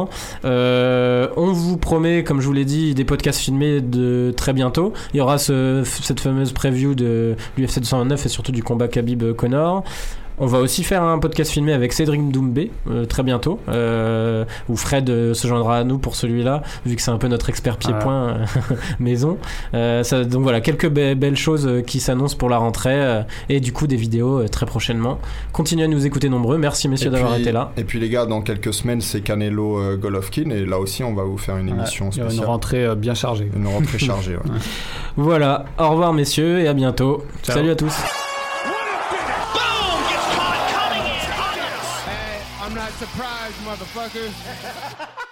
Euh, on vous promet, comme je vous l'ai dit, des podcasts filmés de très bientôt. Il y aura ce- cette fameuse preview de l'UFC 229 et surtout du combat Khabib Connor. On va aussi faire un podcast filmé avec Cédric Doumbé euh, très bientôt, euh, où Fred euh, se joindra à nous pour celui-là, vu que c'est un peu notre expert pied-point euh, maison. Euh, ça- donc voilà, quelques be- belles choses euh, qui s'annoncent pour la rentrée euh, et du coup des vidéos euh, très prochainement. Continuez à nous écouter nombreux. Merci messieurs d'avoir été là. Et puis les gars, dans quelques semaines, c'est Canelo euh, Golovkin et là aussi, on va vous faire une émission une rentrée euh, bien chargée. Une rentrée chargée. ouais. Voilà, au revoir messieurs et à bientôt. Ciao. Salut à tous. Hey, I'm not surprised, motherfuckers.